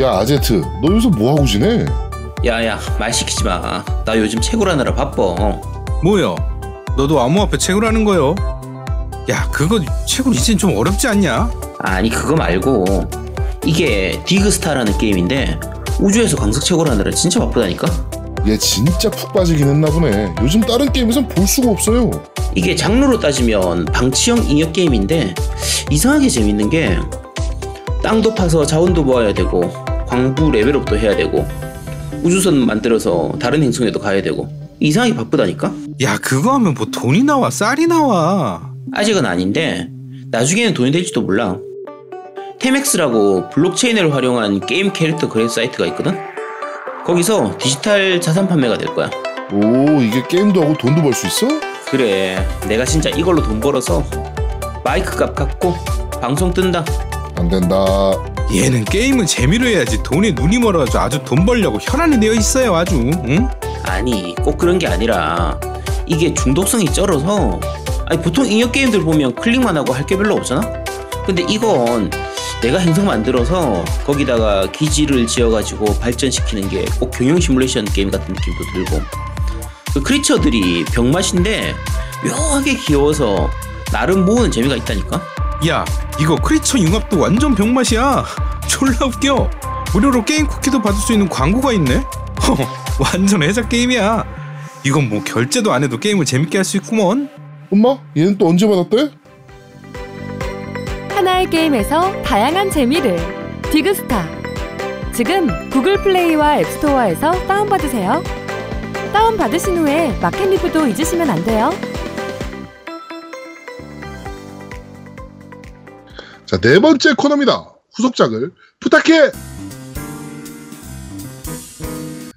야 아제트 너 요새 뭐하고 지내? 야야 말 시키지 마. 나 요즘 채굴하느라 바빠. 뭐야? 너도 암호 앞에 채굴하는 거요? 야, 그거 채굴 이젠 좀 어렵지 않냐? 아니 그거 말고 이게 디그스타라는 게임인데 우주에서 광석 채굴하느라 진짜 바쁘다니까. 얘 진짜 푹 빠지긴 했나 보네 요즘 다른 게임에선 볼 수가 없어요 이게 장르로 따지면 방치형 인형 게임인데 이상하게 재밌는 게 땅도 파서 자원도 모아야 되고 광부 level up도 해야 되고 우주선 만들어서 다른 행성에도 가야 되고 이상하게 바쁘다니까. 야, 그거 하면 뭐 돈이 나와, 쌀이 나와. 아직은 아닌데 나중에는 돈이 될지도 몰라. 테맥스라고 블록체인을 활용한 게임 캐릭터 거래 사이트가 있거든. 거기서 디지털 자산 판매가 될 거야. 오 이게 게임도 하고 돈도 벌 수 있어? 그래, 내가 진짜 이걸로 돈 벌어서 마이크 값 갚고 방송 뜬다. 안 된다 얘는 게임은 재미로 해야지 돈에 눈이 멀어가지고 아주 돈 벌려고 혈안이 되어 있어요, 아주. 응? 아니, 꼭 그런 게 아니라 이게 중독성이 쩔어서 아니 보통 인형 게임들 보면 클릭만 하고 할 게 별로 없잖아. 근데 이건 내가 행성 만들어서 거기다가 기지를 지어가지고 발전시키는 게 꼭 경영 시뮬레이션 게임 같은 느낌도 들고 그 크리처들이 병맛인데 묘하게 귀여워서 나름 모으는 재미가 있다니까. 야, 이거 크리처 융합도 완전 병맛이야. 졸라 웃겨. 무료로 게임 쿠키도 받을 수 있는 광고가 있네. 허, 완전 해자 게임이야. 이건 뭐 결제도 안 해도 게임을 재밌게 할 수 있구먼. 엄마 얘는 또 언제 받았대? 하나의 게임에서 다양한 재미를 디그스타 지금 구글 플레이와 앱스토어에서 다운받으세요. 다운받으신 후에 마켓 리뷰도 잊으시면 안 돼요. 자 네 번째 코너입니다. 후속작을 부탁해!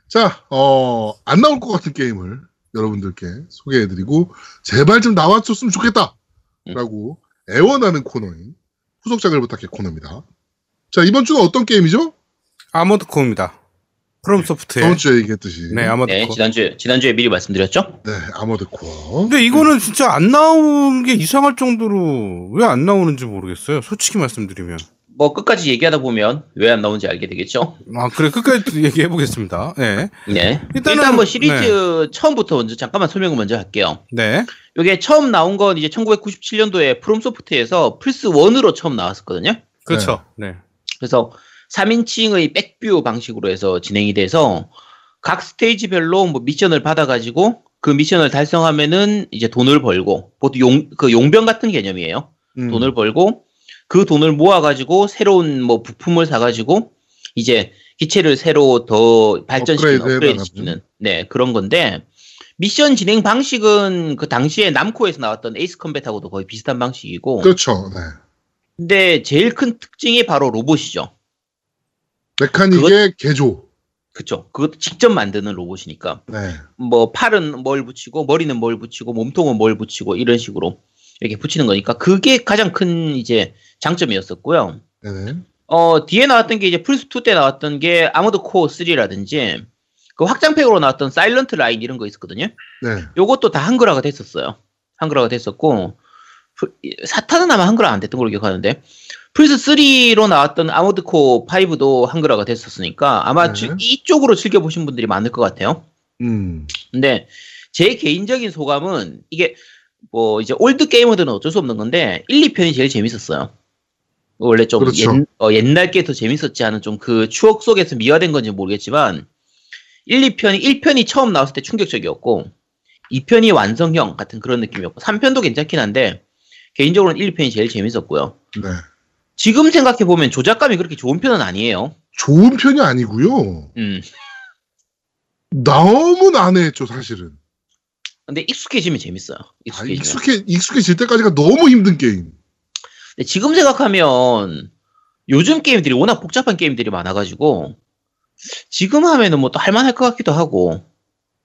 자 어 안 나올 것 같은 게임을 여러분들께 소개해드리고 제발 좀 나왔었으면 좋겠다! 라고 애원하는 코너인 후속작을 부탁해 코너입니다. 자 이번 주는 어떤 게임이죠? 아머드코입니다. 프롬 소프트의 저번 주에 얘기했듯이 네 아머드코. 네, 지난주에 지난주에 미리 말씀드렸죠? 네, 아머드 코어 근데 이거는 진짜 안 나온 게 이상할 정도로 왜 안 나오는지 모르겠어요. 솔직히 말씀드리면. 뭐 끝까지 얘기하다 보면 왜 안 나오는지 알게 되겠죠? 아 그래 끝까지 얘기해 보겠습니다. 네. 네. 일단은- 일단 뭐 시리즈 처음부터 먼저 잠깐만 설명을 먼저 할게요. 네. 이게 처음 나온 건 이제 1997년도에 프롬소프트에서 플스 1으로 처음 나왔었거든요. 그렇죠. 네. 그래서 3인칭의 back view 방식으로 해서 진행이 돼서 각 스테이지별로 뭐 미션을 받아가지고 그 미션을 달성하면은 이제 돈을 벌고 보통 용, 그 용병 같은 개념이에요. 음, 돈을 벌고 그 돈을 모아가지고 새로운 뭐 부품을 사가지고 이제 기체를 새로 더 발전시키는 업그레이드 업그레이드 해나가는. 시키는 네 그런 건데 미션 진행 방식은 그 당시에 남코에서 나왔던 에이스 컴뱃하고도 거의 비슷한 방식이고 그렇죠 네. 근데 제일 큰 특징이 바로 로봇이죠. mechanic의 개조 그쵸. 그것도 직접 만드는 로봇이니까. 네. 뭐, 팔은 뭘 붙이고, 머리는 뭘 붙이고, 몸통은 뭘 붙이고, 이런 식으로 이렇게 붙이는 거니까, 그게 가장 큰 이제 장점이었었고요. 네네. 어, 뒤에 나왔던 게 이제 플스 2 때 나왔던 게 아머드 코어 3라든지, 그 확장팩으로 나왔던 사일런트 라인 이런 거 있었거든요. 네. 요것도 다 한글화가 됐었어요. 한글화가 됐었고, 프- 4탄은 아마 한글화 안 됐던 걸로 기억하는데, 플스3로 나왔던 아머드 코어 5도 한글화가 됐었으니까, 아마 네. 지- 이쪽으로 즐겨보신 분들이 많을 것 같아요. 음. 근데 제 개인적인 소감은 이게 뭐 이제 올드 게이머들은 어쩔 수 없는 건데 1, 2편이 제일 재밌었어요. 원래 좀 그렇죠. 옛, 날게 더 재밌었지 하는 좀그 추억 속에서 미화된 건지 모르겠지만 1, 2편이 1편이 처음 나왔을 때 충격적이었고 2편이 완성형 같은 그런 느낌이었고 3편도 괜찮긴 한데 개인적으로는 1, 2편이 제일 재밌었고요. 네. 지금 생각해 보면 조작감이 그렇게 좋은 편은 아니에요. 좋은 편이 아니고요. 음. 너무 난해했죠, 사실은. 근데 익숙해지면 재밌어요. 아, 익숙해지면. 익숙해, 익숙해질 때까지가 너무 힘든 게임. 근데 지금 생각하면 요즘 게임들이 워낙 복잡한 게임들이 많아가지고 지금 하면은 뭐 또 할만할 것 같기도 하고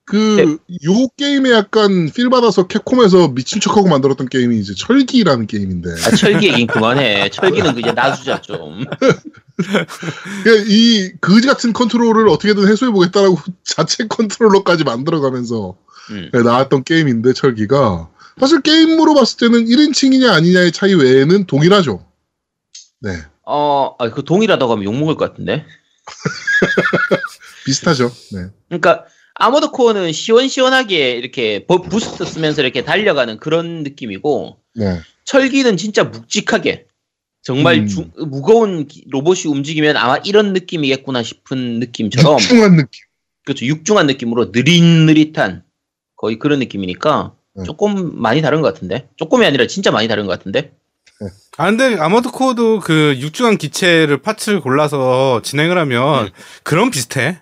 그, 요 게임에 약간 feel 받아서 캡콤에서 미친 척하고 만들었던 게임이 이제 철기라는 게임인데. 아, 철기 얘기는 그만해 철기는 그냥 놔주자 좀 그이 거지 같은 컨트롤을 어떻게든 해소해 보겠다라고 자체 컨트롤러까지 만들어가면서 음. 네, 나왔던 게임인데, 철기가. 사실 게임으로 봤을 때는 1인칭이냐 아니냐의 차이 외에는 동일하죠. 네. 어, 아, 그 동일하다고 하면 욕먹을 것 같은데 비슷하죠. 네. 그러니까 아머드 코어는 시원시원하게 이렇게 버- boost 쓰면서 이렇게 달려가는 그런 느낌이고 네. 철기는 진짜 묵직하게 정말 음. 주- 무거운 기- 로봇이 움직이면 아마 이런 느낌이겠구나 싶은 느낌처럼 육중한 느낌. 그렇죠 육중한 느낌으로 느릿느릿한 거의 그런 느낌이니까 네. 조금 많이 다른 것 같은데 조금이 아니라 진짜 많이 다른 것 같은데 아 근데 아머드 코어도 그 육중한 기체를 파츠를 골라서 진행을 하면 음. 그런 비슷해.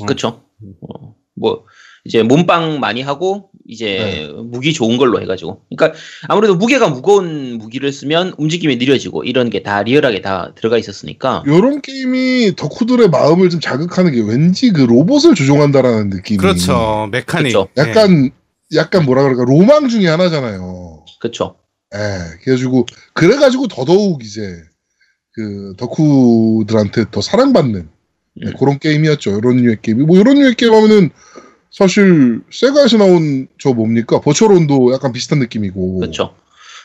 어. 그렇죠 어, 뭐 이제 몸빵 많이 하고 이제 네. 무기 좋은 걸로 해가지고 그러니까 아무래도 무게가 무거운 무기를 쓰면 움직임이 느려지고 이런 게 다 리얼하게 다 들어가 있었으니까 요런 게임이 덕후들의 마음을 좀 자극하는 게 왠지 그 로봇을 조종한다라는 느낌이. 그렇죠. 메카닉. 그렇죠. 예. 약간, 약간 뭐라 그럴까, 로망 중에 하나잖아요. 그렇죠 예, 그래가지고, 그래가지고 더더욱 이제, 그, 덕후들한테 더 사랑받는 네, 음. 그런 게임이었죠. 이런 류의 게임이. 뭐, 이런 류의 게임 하면은, 사실, 세가에서 나온 저 뭡니까? 버추얼온도 약간 비슷한 느낌이고. 그렇죠.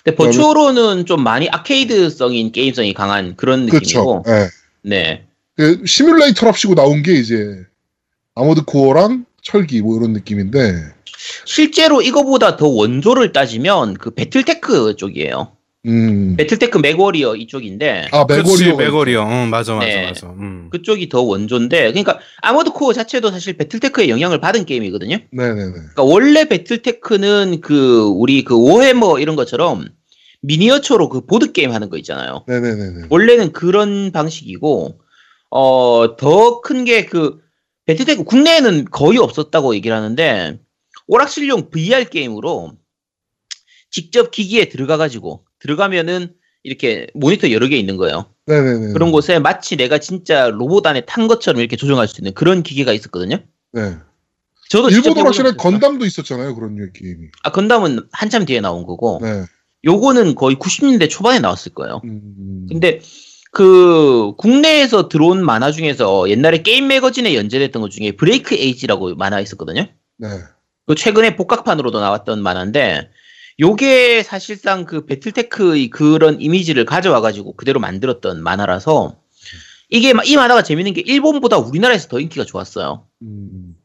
근데 버추얼 온은 좀 많이 arcade성인 게임성이 강한 그런 느낌이고, 그렇죠. 예. 네, 그 시뮬레이터랍시고 나온 게 이제, 아머드 코어랑 철기, 뭐 이런 느낌인데, 실제로 이거보다 더 원조를 따지면 그 배틀테크 쪽이에요. 음. 배틀테크 맥워리어 이쪽인데 아, 맥워리어. 맥워리어요. 응, 맞아, 맞아, 네. 맞아. 음. 그쪽이 더 원조인데, 그러니까 아머드 코어 자체도 사실 배틀테크의 영향을 받은 게임이거든요. 네네네. 그러니까 원래 배틀테크는 그 우리 그 워해머 이런 것처럼 미니어처로 그 보드 게임 하는 거 있잖아요. 네네네네. 원래는 그런 방식이고 어 더 큰 게 그 배틀테크 국내에는 거의 없었다고 얘기를 하는데 오락실용 VR 게임으로 직접 기기에 들어가 가지고 들어가면은 이렇게 모니터 여러 개 있는 거예요. 네네네. 그런 곳에 마치 내가 진짜 로봇 안에 탄 것처럼 이렇게 조정할 수 있는 그런 기계가 있었거든요. 네. 저도 직접 일본 오락실에 해보진 않았어요. 건담도 있었잖아요. 그런 게임이. 아 건담은 한참 뒤에 나온 거고 네. 요거는 거의 90년대 초반에 나왔을 거예요. 음. 근데 그 국내에서 들어온 만화 중에서 옛날에 게임 매거진에 연재됐던 것 중에 브레이크 에이지라고 만화 있었거든요. 네. 그 최근에 복각판으로도 나왔던 만화인데 요게 사실상 그 배틀테크의 그런 이미지를 가져와 가지고 그대로 만들었던 만화라서 이게 마- 이 만화가 재밌는 게 일본보다 우리나라에서 더 인기가 좋았어요. 음.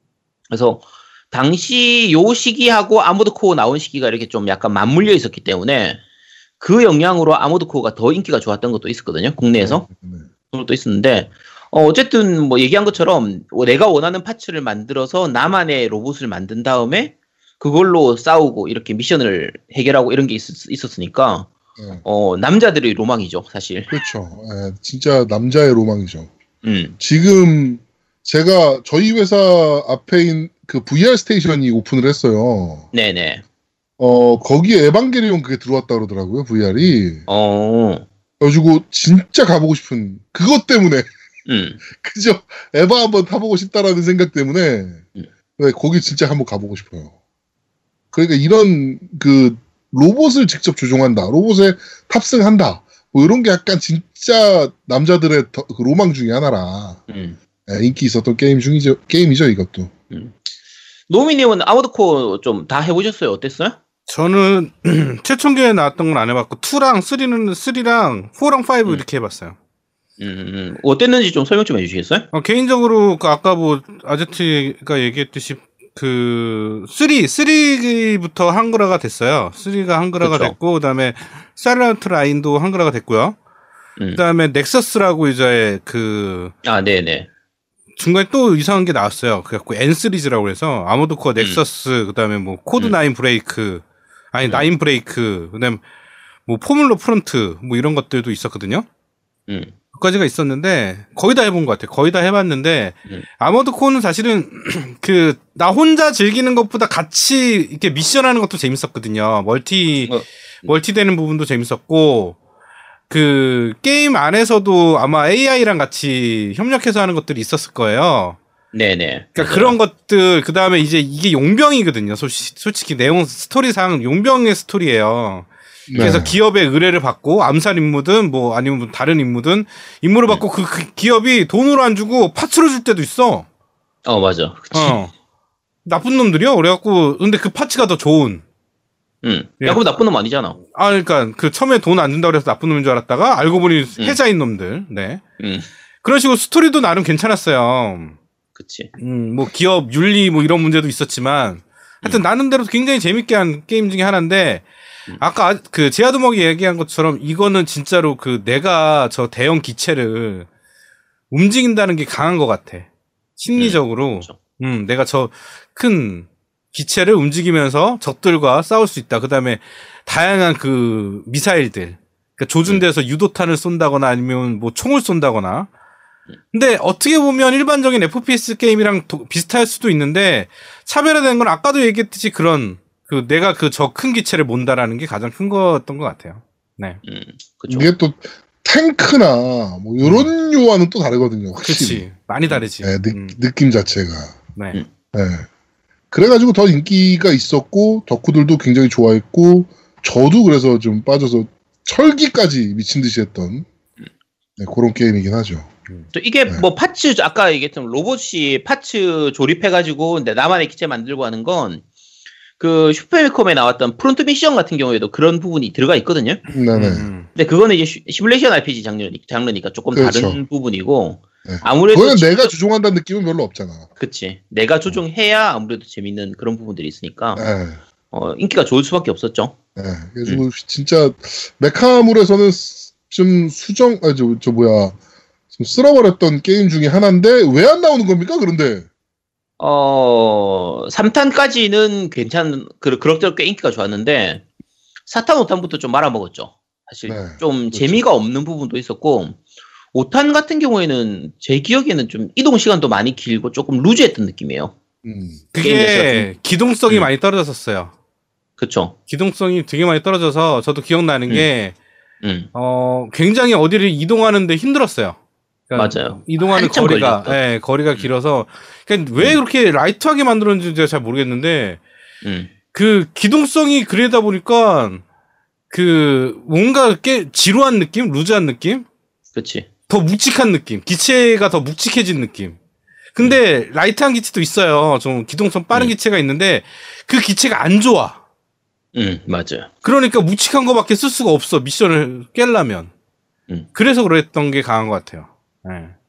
그래서 당시 요 시기하고 아머드 코어 나온 시기가 이렇게 좀 약간 맞물려 있었기 때문에 그 영향으로 아머드 코어가 더 인기가 좋았던 것도 있었거든요. 국내에서. 네. 그런 것도 있었는데 어, 어쨌든 뭐 얘기한 것처럼 어, 내가 원하는 parts를 만들어서 나만의 로봇을 만든 다음에 그걸로 싸우고 이렇게 미션을 해결하고 이런 게 있, 었으니까 네. 어, 남자들의 로망이죠, 사실. 그렇죠. 예, 진짜 남자의 로망이죠. 음. 지금 제가 저희 회사 앞에 있는 그 VR 스테이션이 오픈을 했어요. 네네. 어, 거기에 에반게리온 그게 들어왔다 그러더라고요, VR이. 어. 그래가지고 진짜 가보고 싶은, 그것 때문에, 음. 그죠? 에바 한번 타보고 싶다라는 생각 때문에, 음. 네, 거기 진짜 한번 가보고 싶어요. 그러니까 이런 그 로봇을 직접 조종한다, 로봇에 탑승한다, 뭐 이런 게 약간 진짜 남자들의 더- 그 로망 중에 하나라. 음. 예, 인기 있었던 게임 중이죠, 게임이죠, 이것도. 노미님은 아머드 코어 좀다 해보셨어요? 어땠어요? 저는 최초기에 나왔던 건 안 해봤고 2랑 3는 3랑 4랑 5 음. 이렇게 해봤어요. 음, 음. 어땠는지 좀 설명 좀 해주시겠어요? 어, 개인적으로 그 아까 뭐 아제트가 얘기했듯이 그 3, 3부터 한글화가 됐어요. 3가 한글화가 그쵸. 됐고 그다음에 사일런트 라인도 한글화가 됐고요. 음. 그다음에 넥서스라고 이제 그 아, 네네. 중간에 또 이상한 게 나왔어요. 그래갖고 N 시리즈라고 해서 아머드 코어 넥서스 그다음에 뭐 코드 음. 나인 브레이크 아니 음. 나인 브레이크 그다음에 뭐 포뮬러 프론트 뭐 이런 것들도 있었거든요. 음. 까지가 있었는데 거의 다 해본 것 같아요. 거의 다 해봤는데 음. 아머드 코어는 사실은 그 나 혼자 즐기는 것보다 같이 이렇게 미션하는 것도 재밌었거든요. 멀티 어. 멀티 되는 부분도 재밌었고 그 게임 안에서도 아마 AI랑 같이 협력해서 하는 것들이 있었을 거예요. 네네. 그러니까 그런 것들 그 다음에 이제 이게 용병이거든요. 솔직히, 솔직히 내용 스토리상 용병의 스토리예요. 그래서 네. 기업의 의뢰를 받고 암살 임무든 뭐 아니면 뭐 다른 임무든 임무를 네. 받고 그, 그 기업이 돈으로 안 주고 parts로 줄 때도 있어. 어, 맞아. 그치. 어. 나쁜 놈들이요. 그래갖고 근데 그 파츠가 더 좋은. 음. 예. 야, 그럼 나쁜 놈 아니잖아. 아 그러니까 그 처음에 돈 안 준다 그래서 나쁜 놈인 줄 알았다가 알고 보니 음. 해자인 놈들. 네. 음. 그런 식으로 스토리도 나름 괜찮았어요. 그치. 음, 뭐 기업 윤리 뭐 이런 문제도 있었지만 하여튼 나름대로 굉장히 재밌게 한 게임 중에 하나인데 음. 아까 그 제아두먹이 얘기한 것처럼 이거는 진짜로 그 내가 저 대형 기체를 움직인다는 게 강한 것 같아. 심리적으로. 그렇죠. 음, 내가 저 큰 기체를 움직이면서 적들과 싸울 수 있다. 그 다음에 다양한 그 미사일들. 그러니까 조준돼서 유도탄을 쏜다거나 아니면 뭐 총을 쏜다거나. 근데 어떻게 보면 일반적인 FPS 게임이랑 도- 비슷할 수도 있는데 차별화된 건 아까도 얘기했듯이 그런 그 내가 그 저 큰 기체를 몬다라는 게 가장 큰 거였던 것 같아요. 네. 음, 그쵸. 이게 또 탱크나 뭐 이런 요와는 또 다르거든요. 확실히. 그렇지. 많이 다르지. 네, 느, 음, 느낌 자체가. 네. 음. 네. 그래가지고 더 인기가 있었고 덕후들도 굉장히 좋아했고 저도 그래서 좀 빠져서 철기까지 미친 듯이 했던 네, 그런 게임이긴 하죠. 또 이게 네. 뭐 파츠 아까 얘기했던 로봇이 파츠 조립해가지고 근데 나만의 기체 만들고 하는 건 그 슈퍼패미컴에 나왔던 프론트 미션 같은 경우에도 그런 부분이 들어가 있거든요. 네네. 음, 근데 그거는 이제 시- 시뮬레이션 RPG 장르, 장르니까 조금 그렇죠. 다른 부분이고 네. 아무래도 그거는 지- 내가 조종한다는 느낌은 별로 없잖아. 그치 내가 조종해야 아무래도 재밌는 그런 부분들이 있으니까 네. 어, 인기가 좋을 수밖에 없었죠. 네. 그래서 진짜 메카물에서는 좀 수정, 아, 저, 저 뭐야. 좀 쓸어버렸던 게임 중에 하나인데 왜 안 나오는 겁니까? 그런데. 어 3탄까지는 괜찮은 그 그럭저럭 꽤 인기가 좋았는데 4탄 5탄부터 좀 말아먹었죠. 사실 네, 좀 그렇죠. 재미가 없는 부분도 있었고 5탄 같은 경우에는 제 기억에는 좀 이동 시간도 많이 길고 조금 루즈했던 느낌이에요. 음. 그게 기동성이 음. 많이 떨어졌었어요. 그쵸? 기동성이 되게 많이 떨어져서 저도 기억나는 음. 게 음. 어, 굉장히 어디를 이동하는데 힘들었어요. 그러니까 맞아요. 이동하는 거리가, 걸렸던. 예, 거리가 길어서. 그러니까 왜 그렇게 light하게 만들었는지 제가 잘 모르겠는데, 음. 그 기동성이 그러다 보니까, 그, 뭔가 꽤 지루한 느낌? loose한 느낌? 그치. 더 묵직한 느낌. 기체가 더 묵직해진 느낌. 근데 light한 기체도 있어요. 좀 기동성 빠른 음. 기체가 있는데, 그 기체가 안 좋아. 음, 맞아요. 그러니까 묵직한 거밖에 쓸 수가 없어. 미션을 깨려면. 음. 그래서 그랬던 게 강한 것 같아요. 예.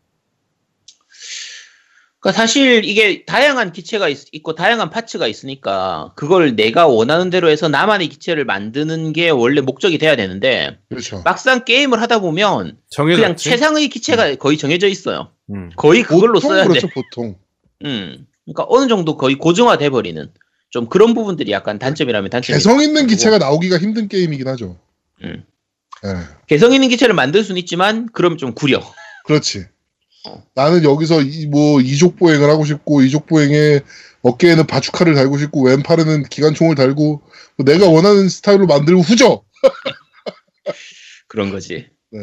그러니까 사실 이게 다양한 기체가 있, 고 다양한 파츠가 있으니까 그걸 내가 원하는 대로 해서 나만의 기체를 만드는 게 원래 목적이 돼야 되는데 그렇죠. 막상 게임을 하다 보면 정해졌지. 그냥 최상의 기체가 거의 정해져 있어요. 음. 거의 그걸로 보통 써야 그렇죠, 돼. 보통. 음. 그러니까 어느 정도 거의 고정화돼 버리는 좀 그런 부분들이 약간 단점이라면 단점이. 개성 있는 기체가 나오기가 힘든 게임이긴 하죠. 음. 예. 개성 있는 기체를 만들 수는 있지만 그럼 좀 구려. 그렇지. 어. 나는 여기서 이, 뭐 이족 보행을 하고 싶고 이족 보행에 어깨에는 바주카를 달고 싶고 왼팔에는 기관총을 달고 뭐 내가 원하는 스타일로 만들고 후져. 그런 거지. 네.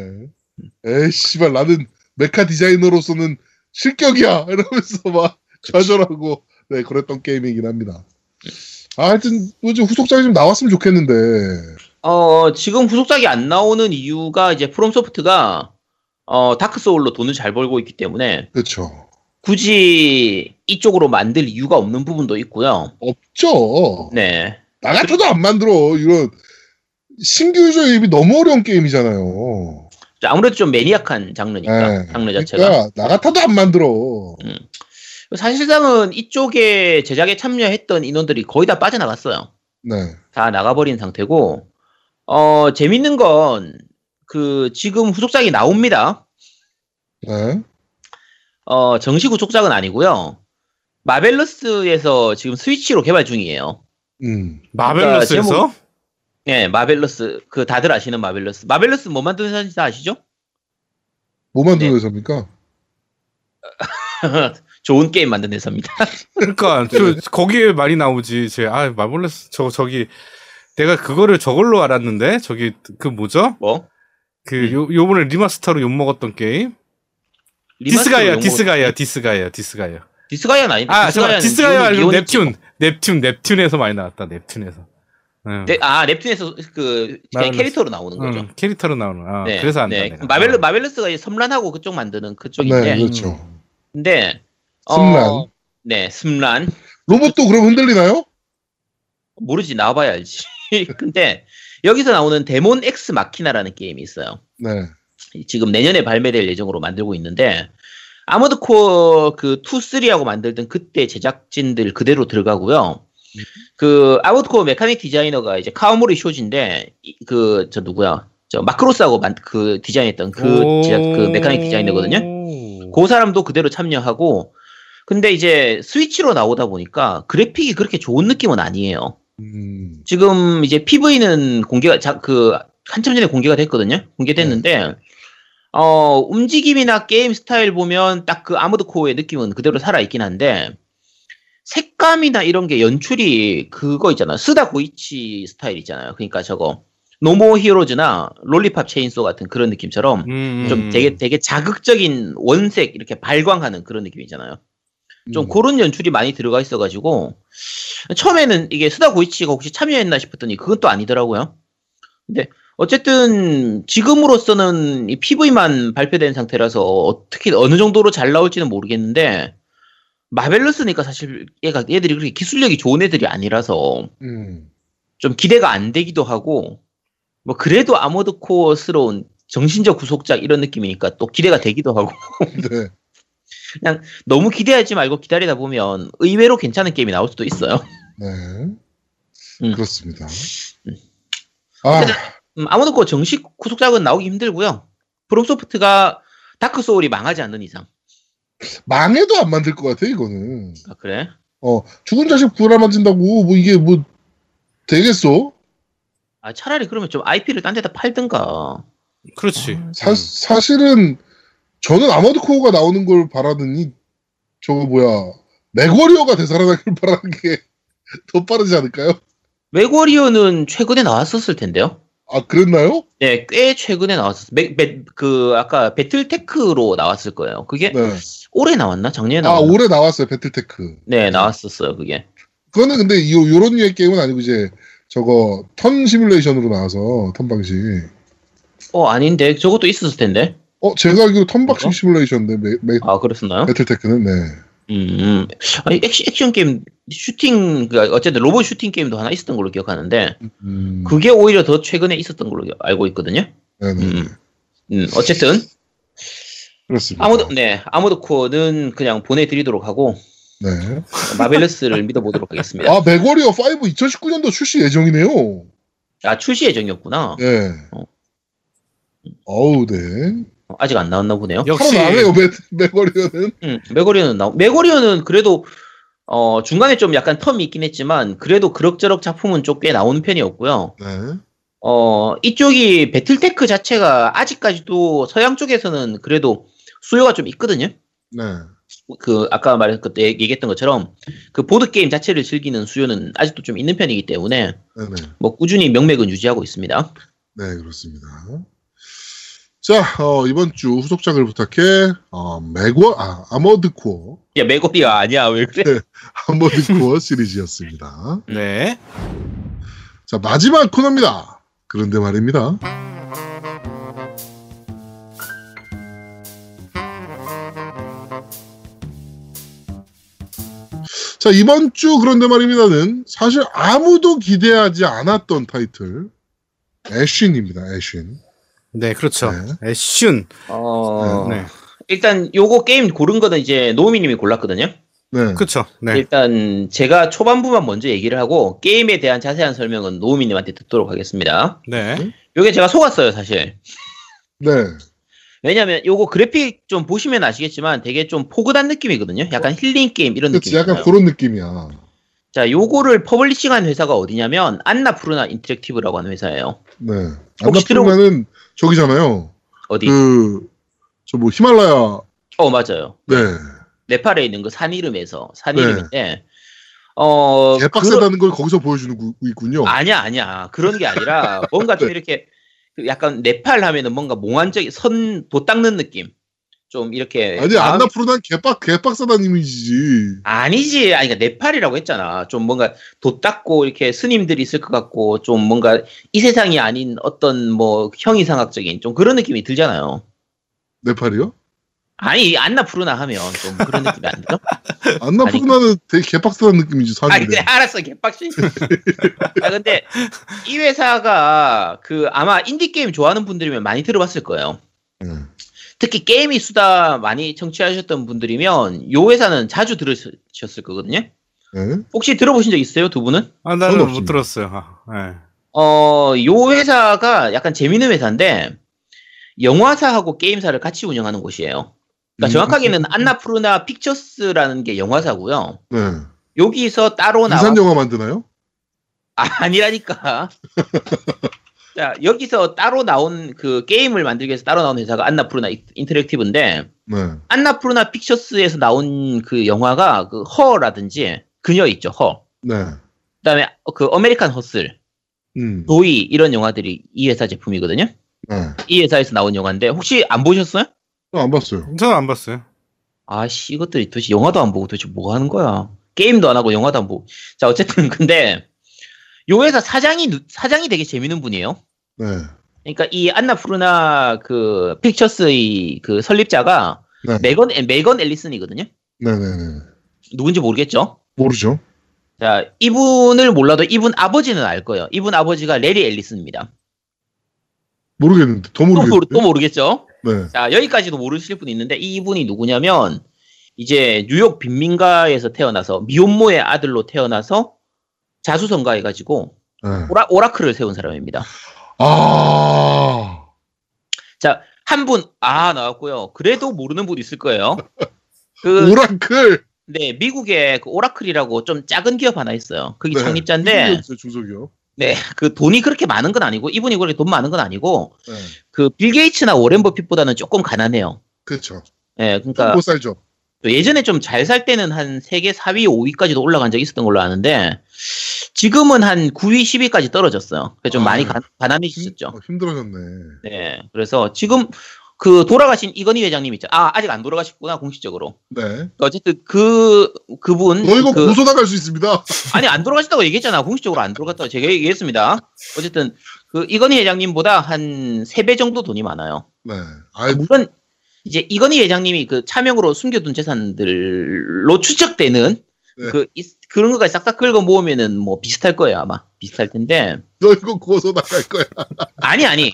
에이 씨발 나는 메카 디자이너로서는 실격이야 이러면서 막 좌절하고 네 그랬던 게임이긴 합니다. 아, 하여튼 뭐좀 후속작이 좀 나왔으면 좋겠는데. 어, 지금 후속작이 안 나오는 이유가 이제 프롬소프트가 어, 다크 소울로 돈을 잘 벌고 있기 때문에 그렇죠. 굳이 이쪽으로 만들 이유가 없는 부분도 있고요. 없죠. 네. 나 같아도 안 만들어. 이런 신규 유저 유입이 너무 어려운 게임이잖아요. 아무래도 좀 maniac한 장르니까, 네. 장르 자체가. 그러니까 나 같아도 안 만들어. 사실상은 이쪽에 제작에 참여했던 인원들이 거의 다 빠져나갔어요. 네. 다 나가버린 상태고, 어, 재밌는 건, 그, 지금 후속작이 나옵니다. 네. 어, 정식 후속작은 아니고요 마벨러스에서 지금 스위치로 개발 중이에요. 음. 마벨러스에서 네, 마벨러스. 그, 다들 아시는 마벨러스. 마벨러스 뭐 만드는 회사인지 아시죠? 뭐 만드는 네. 회사입니까? 좋은 게임 만드는 회사입니다. 그러니까 저 거기에 많이 나오지. 제아 마블러스 저 저기 내가 그거를 저걸로 알았는데 저기 그 뭐죠? 뭐? 그 요, 요번에 리마스터로 욕 먹었던 게임 디스가이아 디스가이아 디스가이아 디스가이아 디스가이아는 아닌데. 아 잠깐 디스가이아 말고 기온이- 기온이 넵튠 넵튠 넵튠에서 많이 나왔다 넵튠에서 응. 네, 아, nep튠에서 그, 그냥. 캐릭터로 나오는 거죠. 응, 캐릭터로 나오는 아 네, 그래서 안다 네. 어. 마벨러스가 이제 섬란하고 그쪽 만드는 그쪽인데. 네, 그렇죠. 근데, 섬란. 어, 네, 섬란. 로봇도 그럼 흔들리나요? 모르지, 나와봐야 알지. 근데, 여기서 나오는 데몬 엑스 마키나라는 게임이 있어요. 네. 지금 내년에 발매될 예정으로 만들고 있는데 아머드 코어 그 2, 3하고 만들던 그때 제작진들 그대로 들어가고요. 그 아머드 코어 mechanic 디자이너가 이제 카와모리 쇼지인데 그 저 누구야? 저 마크로스하고 만, 그 디자인했던 그 제작 그 mechanic 디자이너거든요. 그 사람도 그대로 참여하고 근데 이제 스위치로 나오다 보니까 그래픽이 그렇게 좋은 느낌은 아니에요. 음, 지금 이제 PV는 공개가 자, 그 한참 전에 공개가 됐거든요. 공개됐는데 어 움직임이나 게임 스타일 보면 딱 그 아머드 코어의 느낌은 그대로 살아 있긴 한데 색감이나 이런 게 연출이 그거 있잖아. 스다 고이치 스타일 있잖아요. 그러니까 저거 노모 히어로즈나 롤리팝 체인소 같은 그런 느낌처럼 음, 좀 되게 되게 자극적인 원색 이렇게 발광하는 그런 느낌이잖아요. 좀 음. 그런 연출이 많이 들어가 있어가지고 처음에는 이게 스다 고이치가 혹시 참여했나 싶었더니 그건 또 아니더라고요. 근데 어쨌든 지금으로서는 이 PV만 발표된 상태라서 어떻게 어느 정도로 잘 나올지는 모르겠는데 마벨러스니까 사실 얘가 얘들이 그렇게 기술력이 좋은 애들이 아니라서 음. 좀 기대가 안 되기도 하고 뭐 그래도 아머드 코어스러운 정신적 구속작 이런 느낌이니까 또 기대가 되기도 하고 네. 너무 기대하지 말고 기다리다 보면 의외로 괜찮은 게임이 나올 수도 있어요. 네. 음. 그렇습니다. 아, 음, 아무도 그 정식 구속작은 나오기 힘들고요. 프롬소프트가 다크 소울이 망하지 않는 이상. 망해도 안 만들 것 같아, 이거는. 아, 그래? 어, 죽은 자식 구하라 만든다고, 뭐, 이게 뭐, 되겠어? 아, 차라리 그러면 좀 IP를 딴 데다 팔든가. 그렇지. 사, 사실은, 저는 아머드 코어가 나오는 걸 바라느니, 저거 뭐야, 맥워리어가 되살아나길 바라는 게 더 빠르지 않을까요? 맥워리어는 최근에 나왔었을 텐데요. 아, 그랬나요? 네, 꽤 최근에 나왔었어. 맥, 맥, 그, 아까 배틀테크로 나왔을 거예요. 그게 네. 올해 나왔나? 작년에 아, 나왔나? 올해 나왔어요, 배틀테크. 네, 나왔었어요, 그게. 그거는 근데 요, 요런 류의 게임은 아니고, 이제, 저거, 턴 시뮬레이션으로 나와서, 턴 방식. 어, 아닌데. 저것도 있었을 텐데. 어, 제가 알기로 턴 방식 뭐가? 시뮬레이션인데, 매, 매, 아, 그랬었나요? 배틀테크는, 네. 음, 음. 아니, 액션, 액션 게임, 슈팅, 그, 어쨌든 로봇 슈팅 게임도 하나 있었던 걸로 기억하는데, 음, 그게 오히려 더 최근에 있었던 걸로 알고 있거든요. 네네. 음. 음, 어쨌든, 그렇습니다. 아무도, 네, 아무도 코어는 그냥 보내드리도록 하고, 네. 마벨러스를 믿어보도록 하겠습니다. 아, 맥워리어 5 2019년도 출시 예정이네요. 아, 출시 예정이었구나. 네. 어. 어우, 네. 어, 아직 안 나왔나 보네요. 역시 살아나네요, 맥, 맥워리어는. 음, 맥워리어는 나오, 맥워리어는 그래도, 어, 중간에 좀 약간 term이 있긴 했지만, 그래도 그럭저럭 작품은 좀 꽤 나오는 편이었고요. 네. 어, 이쪽이 배틀테크 자체가 아직까지도 서양 쪽에서는 그래도 수요가 좀 있거든요. 네. 그, 아까 말했, 그때 얘기했던 것처럼, 그 보드 게임 자체를 즐기는 수요는 아직도 좀 있는 편이기 때문에, 네네. 뭐, 꾸준히 명맥은 유지하고 있습니다. 네, 그렇습니다. 자, 어, 이번 주 후속작을 부탁해, 어, MechWar, 아, Armored Core. 야, MechWarrior 아니야, 왜 그래? Armored Core 시리즈였습니다. 네. 자, 마지막 코너입니다. 그런데 말입니다. 자, 이번 주 그런데 말입니다는 사실 아무도 기대하지 않았던 타이틀, Ashen입니다, Ashen. 네, 그렇죠. 네. Ashen. 어, 네. 일단 요거 게임 고른 거는 이제 노우미님이 골랐거든요. 네. 그렇죠. 네. 일단 제가 초반부만 먼저 얘기를 하고 게임에 대한 자세한 설명은 노우미님한테 듣도록 하겠습니다. 네. 요게 제가 속았어요, 사실. 네. 왜냐면 요거 그래픽 좀 보시면 아시겠지만 되게 좀 포근한 느낌이거든요. 약간 힐링 게임 이런 느낌. 약간 그런 느낌이야. 자, 요거를 publishing한 회사가 어디냐면 Annapurna Interactive라고 하는 회사예요. 네. 혹시 안나푸르나는 저기잖아요. 어디? 그, 저 뭐, 히말라야, 어, 맞아요. 네. 네팔에 있는 그 산 이름에서 산 네. 이름인데 어 개빡세다는 걸 거기서 보여주는 구- 있군요. 아니야 아니야 그런 게 아니라 뭔가 좀 이렇게 그 약간 네팔 하면은 뭔가 몽환적인 선 도 닦는 느낌 좀 이렇게 아니, 마음이- 안나푸르나는 개빡, 개빡세다는 이미지지. 아니지 아니 그러니까 네팔이라고 했잖아 좀 뭔가 도 닦고 이렇게 스님들이 있을 것 같고 좀 뭔가 이 세상이 아닌 어떤 뭐 형이상학적인 좀 그런 느낌이 들잖아요 네팔이요? 아니 안나 푸르나 하면 좀 그런 느낌이 안 들어? 안나 푸르나는 되게 개빡세다는 느낌이지, 아, 사실은. 근데 알았어, 개빡신. 아, 근데 이 회사가 그 아마 인디 게임 좋아하는 분들이면 많이 들어봤을 거예요. 음. 특히 게임이 수다 많이 청취하셨던 분들이면 요 회사는 자주 들으셨을 거거든요. 네. 혹시 들어보신 적 있어요, 두 분은? 아, 나는 못. 들었어요. 아, 네. 어, 요 회사가 약간 재밌는 회사인데 영화사하고 게임사를 같이 운영하는 곳이에요. 그러니까 음. 정확하게는 안나푸르나 픽처스라는 게 영화사고요. 네. 여기서 따로 나와 인산 영화 만드나요? 아, 아니라니까. 자, 여기서 따로 나온 그 게임을 만들기 위해서 따로 나온 회사가 Annapurna In- Interactive인데 네. Annapurna Pictures에서 나온 그 영화가 그 Her라든지 그녀 있죠, 허. 네. 그다음에 그 American Hustle, 음. 도이 이런 영화들이 이 회사 제품이거든요. 네. 이 회사에서 나온 영화인데 혹시 안 보셨어요? 어, 안 봤어요. 저는 안 봤어요. 아씨 이것들이 도대체 영화도 안 보고 도대체 뭐 하는 거야? 게임도 안 하고 영화도 안 보고. 자 어쨌든 근데 요 회사 사장이 누- 사장이 되게 재밌는 분이에요. 네. 그러니까 이 안나 푸르나 그 픽처스의 그 설립자가 네. 메건 메건 앨리슨이거든요. 네네네. 누군지 모르겠죠? 모르죠. 자 이분을 몰라도 이분 아버지는 알 거예요. 이분 아버지가 레리 앨리슨입니다. 모르겠는데. 더 또, 모르, 모르겠는데. 또 모르겠죠? 네. 자, 여기까지도 모르실 분이 있는데, 이분이 누구냐면, 이제 뉴욕 빈민가에서 태어나서, 미혼모의 아들로 태어나서, 자수성가해가지고, 네. 오라, 오라클을 세운 사람입니다. 아. 자, 한 분, 아, 나왔고요. 그래도 모르는 분 있을 거예요. 그, 오라클. 네, 미국에 그 오라클이라고 좀 작은 기업 하나 있어요. 그게 네. 창립자인데, 중소기업. 네, 그 돈이 그렇게 많은 건 아니고, 이분이 그렇게 돈 많은 건 아니고, 네. 그빌 게이츠나 오렌 버핏보다는 조금 가난해요. 그렇죠. 예, 그러니까 못 살죠. 또 예전에 좀 잘 살 때는 한 세계 4위, 5위까지도 올라간 적이 있었던 걸로 아는데 지금은 한 9위, 10위까지 떨어졌어요. 그래서 좀 아, 많이 네. 가, 가난해지셨죠. 어, 힘들어졌네. 네. 그래서 지금 그 돌아가신 이건희 회장님 있죠. 아, 아직 안 돌아가셨구나, 공식적으로. 네. 어쨌든 그, 그분. 너 이거 그- 고소 나갈 수 있습니다. 아니, 안 돌아가셨다고 얘기했잖아. 공식적으로 안 돌아갔다고 제가 얘기했습니다. 어쨌든 그 이건희 회장님보다 한 3배 정도 돈이 많아요. 네. 아이, 물론 이제 이건희 회장님이 그 차명으로 숨겨둔 재산들로 추측되는 네. 그 이- 그런 것까지 싹싹 긁어 모으면은 뭐 비슷할 거예요 아마 비슷할 텐데 너 이거 고소 나갈 거야. 아니 아니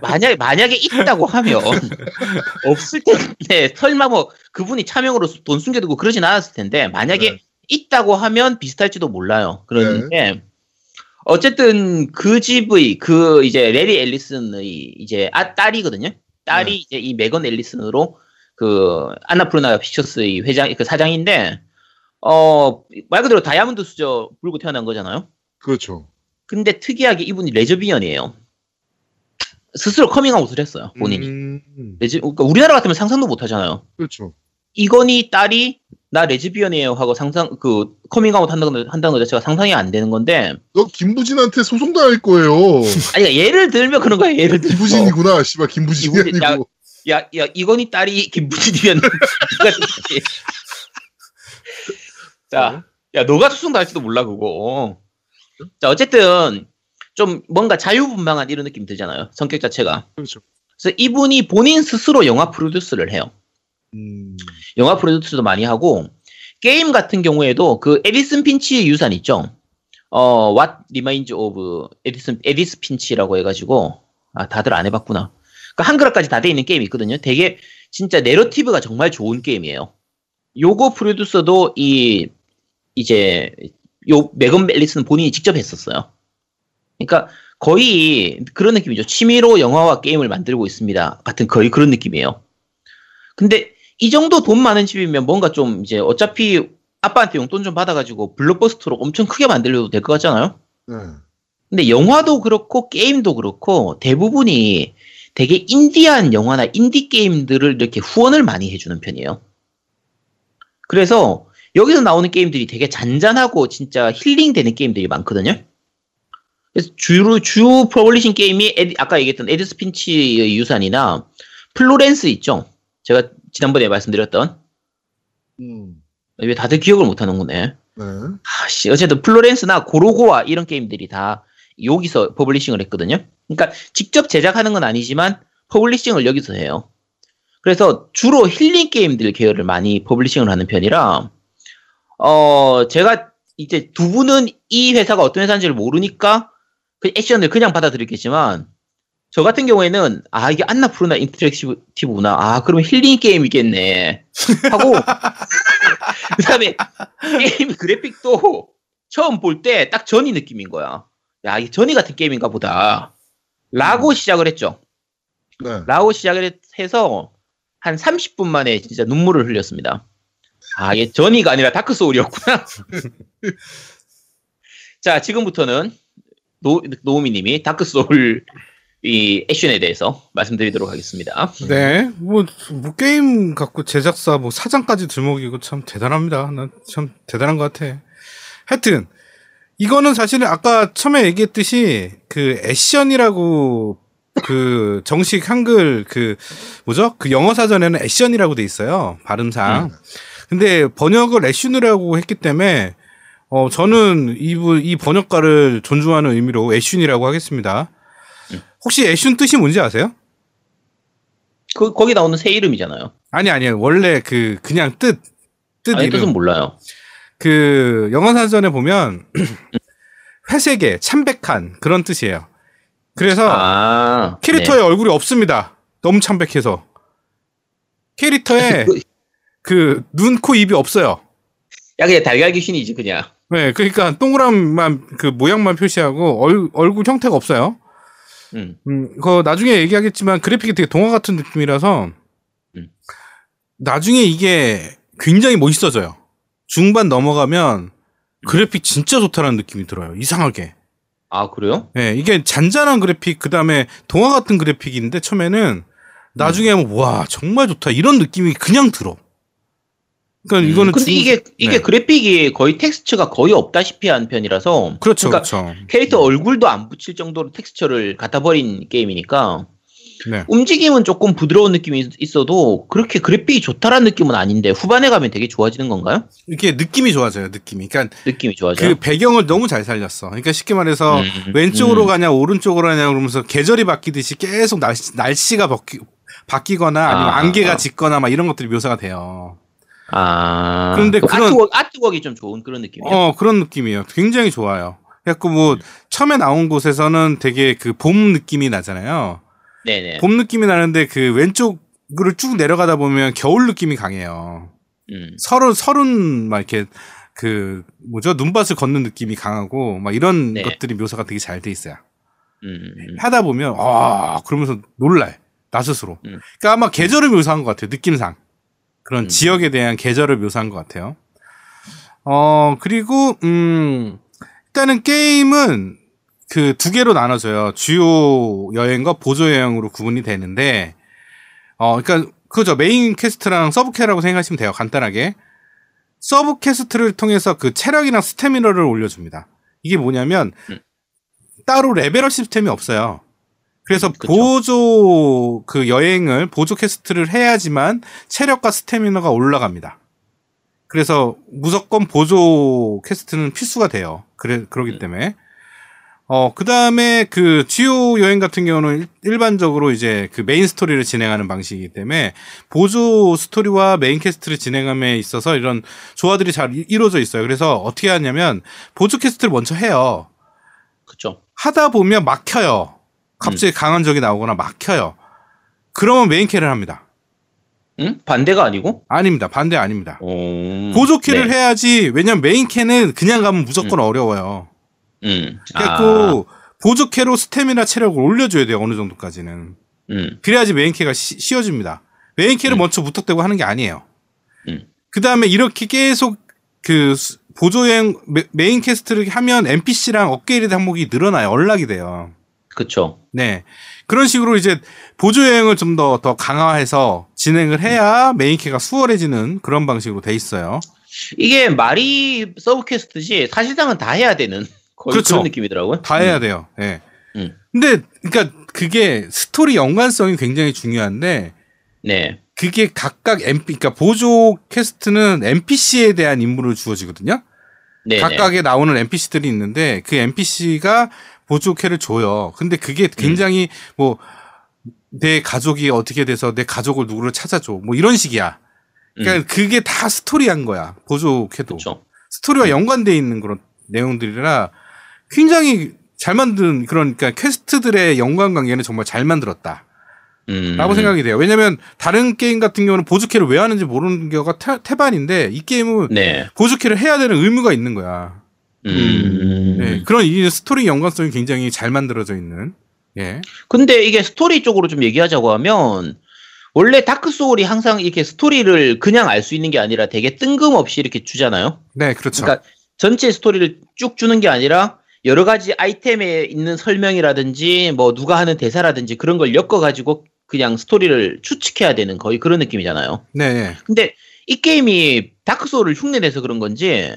만약 만약에 있다고 하면 없을 텐데 설마 뭐 그분이 차명으로 수- 돈 숨겨두고 그러진 않았을 텐데 만약에 네. 있다고 하면 비슷할지도 몰라요 그런데 어쨌든 그 집의 그 이제 레리 앨리슨의 이제 아, 딸이거든요. 딸이 네. 이제 이 메건 앨리슨으로 그 Annapurna Pictures의 회장 그 사장인데 어 말 그대로 다이아몬드 수저 물고 태어난 거잖아요. 그렇죠. 근데 특이하게 이분이 레즈비언이에요. 스스로 커밍아웃을 했어요 본인이. 음, 레즈 그러니까 우리나라 같으면 상상도 못 하잖아요. 그렇죠. 이건희 딸이 나 레즈비언이에요 하고 상상 그 커밍아웃 한다는 한다는 것 자체가 상상이 안 되는 건데 너 이부진한테 소송 당할 거예요. 아니 그러니까 예를 들면 그런 거예요. 예를 들면 김부진이구나. 씨발 김부진이 김부진, 아니고. 야, 야, 이건희 딸이 김부진이면 자, 야, 너가 수송 당할지도 몰라 그거. 자, 어쨌든 좀 뭔가 자유분방한 이런 느낌 들잖아요. 성격 자체가. 그렇죠. 그래서 이분이 본인 스스로 영화 프로듀스를 해요. 음, 영화 프로듀스도 많이 하고 게임 같은 경우에도 그 에디슨 핀치 유산 있죠. 어, What Remains of Edith Edith Finch라고 해가지고 아 다들 안 해봤구나. 그 한글화까지 다 돼 있는 게임이 있거든요. 되게 진짜 narrative가 정말 좋은 게임이에요. 요거 프로듀서도 이 이제 요 메건 앨리슨은 본인이 직접 했었어요. 그러니까 거의 그런 느낌이죠. 취미로 영화와 게임을 만들고 있습니다. 같은 거의 그런 느낌이에요. 근데 이 정도 돈 많은 집이면 뭔가 좀 이제 어차피 아빠한테 용돈 좀 받아가지고 블록버스터로 엄청 크게 만들려도 될 것 같잖아요? 네. 근데 영화도 그렇고 게임도 그렇고 대부분이 되게 인디한 영화나 인디 게임들을 이렇게 후원을 많이 해주는 편이에요. 그래서 여기서 나오는 게임들이 되게 잔잔하고 진짜 힐링되는 게임들이 많거든요. 그래서 주로 주 publishing 게임이 Edi- 아까 얘기했던 Edith Finch의 유산이나 Florence 있죠. 제가 지난번에 말씀드렸던 음, 왜 다들 기억을 못 하는 거네. 네. 아씨 어쨌든 Florence나 Gorogoa 이런 게임들이 다 여기서 publishing을 했거든요. 그러니까 직접 제작하는 건 아니지만 publishing을 여기서 해요. 그래서 주로 힐링 게임들 계열을 많이 publishing을 하는 편이라 어 제가 이제 두 분은 이 회사가 어떤 회사인지를 모르니까 그 Ashen을 그냥 받아들였겠지만 저 같은 경우에는 아 이게 Annapurna Interactive구나. 아 그러면 힐링 게임이겠네. 하고 그다음에 게임 그래픽도 처음 볼 때 딱 Journey 느낌인 거야. 야 이게 Journey 같은 게임인가 보다. 라고 시작을 했죠. 네. 라고 시작을 해서 한 30분 만에 진짜 눈물을 흘렸습니다. 아, 이게 Journey가 아니라 Dark Soul이었구나. 자, 지금부터는 노, 노우미 님이 Dark Soul 이 Ashen에 대해서 말씀드리도록 하겠습니다. 네, 뭐, 뭐 게임 갖고 제작사 뭐 사장까지 들먹이고 참 대단합니다. 난 참 대단한 것 같아. 하여튼 이거는 사실은 아까 처음에 얘기했듯이 그 Ashen이라고 그 정식 한글 그 뭐죠? 그 영어 사전에는 Ashen이라고 돼 있어요. 발음상. 근데 번역을 애슌이라고 했기 때문에 어 저는 이부 이 번역가를 존중하는 의미로 애슌이라고 하겠습니다. 혹시 애슌 뜻이 뭔지 아세요? 그, 거기 나오는 새 이름이잖아요. 아니 아니요. 원래 그 그냥 뜻 뜻 아니, 이름. 뜻은 몰라요. 그 영어 사전에 보면 회색의 참백한 그런 뜻이에요. 그래서 아. 캐릭터의 네. 얼굴이 없습니다. 너무 참백해서 캐릭터에 그- 그 눈, 코, 입이 없어요. 야, 그냥 달걀 귀신이지, 그냥. 네, 그러니까 동그란만 그 모양만 표시하고 얼, 얼굴 형태가 없어요. 음. 음, 그거 나중에 얘기하겠지만 그래픽이 되게 동화 같은 느낌이라서 음. 나중에 이게 굉장히 멋있어져요. 중반 넘어가면 그래픽 진짜 좋다라는 느낌이 들어요. 이상하게. 아, 그래요? 예, 이게 잔잔한 그래픽, 그 다음에 동화 같은 그래픽인데, 처음에는, 나중에 하면, 와, 정말 좋다. 이런 느낌이 그냥 들어. 그러니까 이거는. 음, 근데 중- 이게, 이게 네. 그래픽이 거의 텍스처가 거의 없다시피 한 편이라서. 그렇죠, 그러니까 그렇죠. 캐릭터 얼굴도 안 붙일 정도로 텍스처를 갖다 버린 게임이니까 네. 움직임은 조금 부드러운 느낌이 있- 있어도 그렇게 그래픽이 좋다라는 느낌은 아닌데 후반에 가면 되게 좋아지는 건가요? 이게 느낌이 좋아져요, 느낌이. 그러니까 느낌이 좋아져요. 그 배경을 너무 잘 살렸어. 그러니까 쉽게 말해서, 음, 왼쪽으로 음. 가냐, 오른쪽으로 가냐, 그러면서 계절이 바뀌듯이 계속 날씨, 날씨가 바뀌, 바뀌거나 아니면 아, 안개가 아. 짙거나 막 이런 것들이 묘사가 돼요. 아. 그런데 그 그런- 아트웍, 아트웍이 좀 좋은 그런 느낌이에요. 어, 그런 느낌이에요. 굉장히 좋아요. 그래갖고 뭐, 처음에 나온 곳에서는 되게 그 봄 느낌이 나잖아요. 네네. 봄 느낌이 나는데 그 왼쪽으로 쭉 내려가다 보면 겨울 느낌이 강해요. 음. 서른, 서른, 막 이렇게 그, 뭐죠? 눈밭을 걷는 느낌이 강하고, 막 이런 네. 것들이 묘사가 되게 잘 돼 있어요. 음. 하다 보면, 아, 그러면서 놀라요. 나 스스로. 음. 그러니까 아마 계절을 묘사한 것 같아요. 느낌상. 그런 음. 지역에 대한 계절을 묘사한 것 같아요. 어, 그리고, 음, 일단은 게임은 그 두 개로 나눠져요. 주요 여행과 보조 여행으로 구분이 되는데, 어, 그러니까 그죠. main quest랑 sub que라고 생각하시면 돼요. 간단하게. sub quest를 통해서 그 체력이랑 스태미너를 올려줍니다. 이게 뭐냐면, 음. 따로 레벨업 시스템이 없어요. 그래서 그쵸. 보조 그 여행을 보조 quest를 해야지만 체력과 스태미너가 올라갑니다. 그래서 무조건 보조 quest는 필수가 돼요. 그래 그러기 음. 때문에 어 그다음에 그 주요 여행 같은 경우는 일- 일반적으로 이제 그 main story를 진행하는 방식이기 때문에 보조 story와 main quest를 진행함에 있어서 이런 조화들이 잘 이- 이루어져 있어요. 그래서 어떻게 하냐면 보조 quest를 먼저 해요. 그쵸. 하다 보면 막혀요. 갑자기 강한 적이 나오거나 막혀요. 그러면 메인 퀘를 합니다. 응? 반대가 아니고? 아닙니다. 반대 아닙니다. 음. 보조 퀘를 네. 해야지. 왜냐면 메인 퀘는 그냥 가면 무조건 어려워요. 음. 그래갖고 보조 퀘로 스태미나 체력을 올려줘야 돼요. 어느 정도까지는. 아, 음. 그래야지 메인 퀘가 시- 쉬워집니다. 메인 퀘를 음. 먼저 무턱대고 하는 게 아니에요. 음. 그 다음에 이렇게 계속 그 수- 보조 여행 메- 메인 quest를 하면 NPC랑 업그레이드 항목이 늘어나요. 연락이 돼요. 그쵸. 네. 그런 식으로 이제 보조 여행을 좀 더 더 강화해서 진행을 해야 메인 퀘가 수월해지는 그런 방식으로 돼 있어요. 이게 말이 sub quest지 사실상은 다 해야 되는 그렇죠. 그런 느낌이더라고요. 다 해야 돼요. 예. 음. 근데 그러니까 그게 스토리 연관성이 굉장히 중요한데 네. 그게 각각 NPC 그러니까 보조 quest는 NPC에 대한 임무를 주어지거든요. 네. 각각에 나오는 NPC들이 있는데 그 NPC가 보조퀘를 줘요. 근데 그게 굉장히 뭐내 가족이 어떻게 돼서 내 가족을 누구를 찾아줘 뭐 이런 식이야. 그러니까 그게 다 스토리한 거야. 보조퀘도. 스토리와 연관돼 있는 그런 내용들이라 굉장히 잘 만든 그러니까 quest들의 연관 관계는 정말 잘 만들었다. 음. 라고 생각이 돼요. 왜냐면 다른 게임 같은 경우는 보조퀘를 왜 하는지 모르는 경우가 태, 태반인데 이 게임은 네. 보조퀘를 해야 되는 의무가 있는 거야. 음. 네, 그런 이 스토리 연관성이 굉장히 잘 만들어져 있는. 예. 근데 이게 스토리 쪽으로 좀 얘기하자고 하면 원래 다크 소울이 항상 이렇게 스토리를 그냥 알 수 있는 게 아니라 되게 뜬금없이 이렇게 주잖아요. 네, 그렇죠. 그러니까 전체 스토리를 쭉 주는 게 아니라 여러 가지 아이템에 있는 설명이라든지 뭐 누가 하는 대사라든지 그런 걸 엮어 가지고 그냥 스토리를 추측해야 되는 거의 그런 느낌이잖아요. 네, 네. 근데 이 게임이 다크 소울을 흉내내서 그런 건지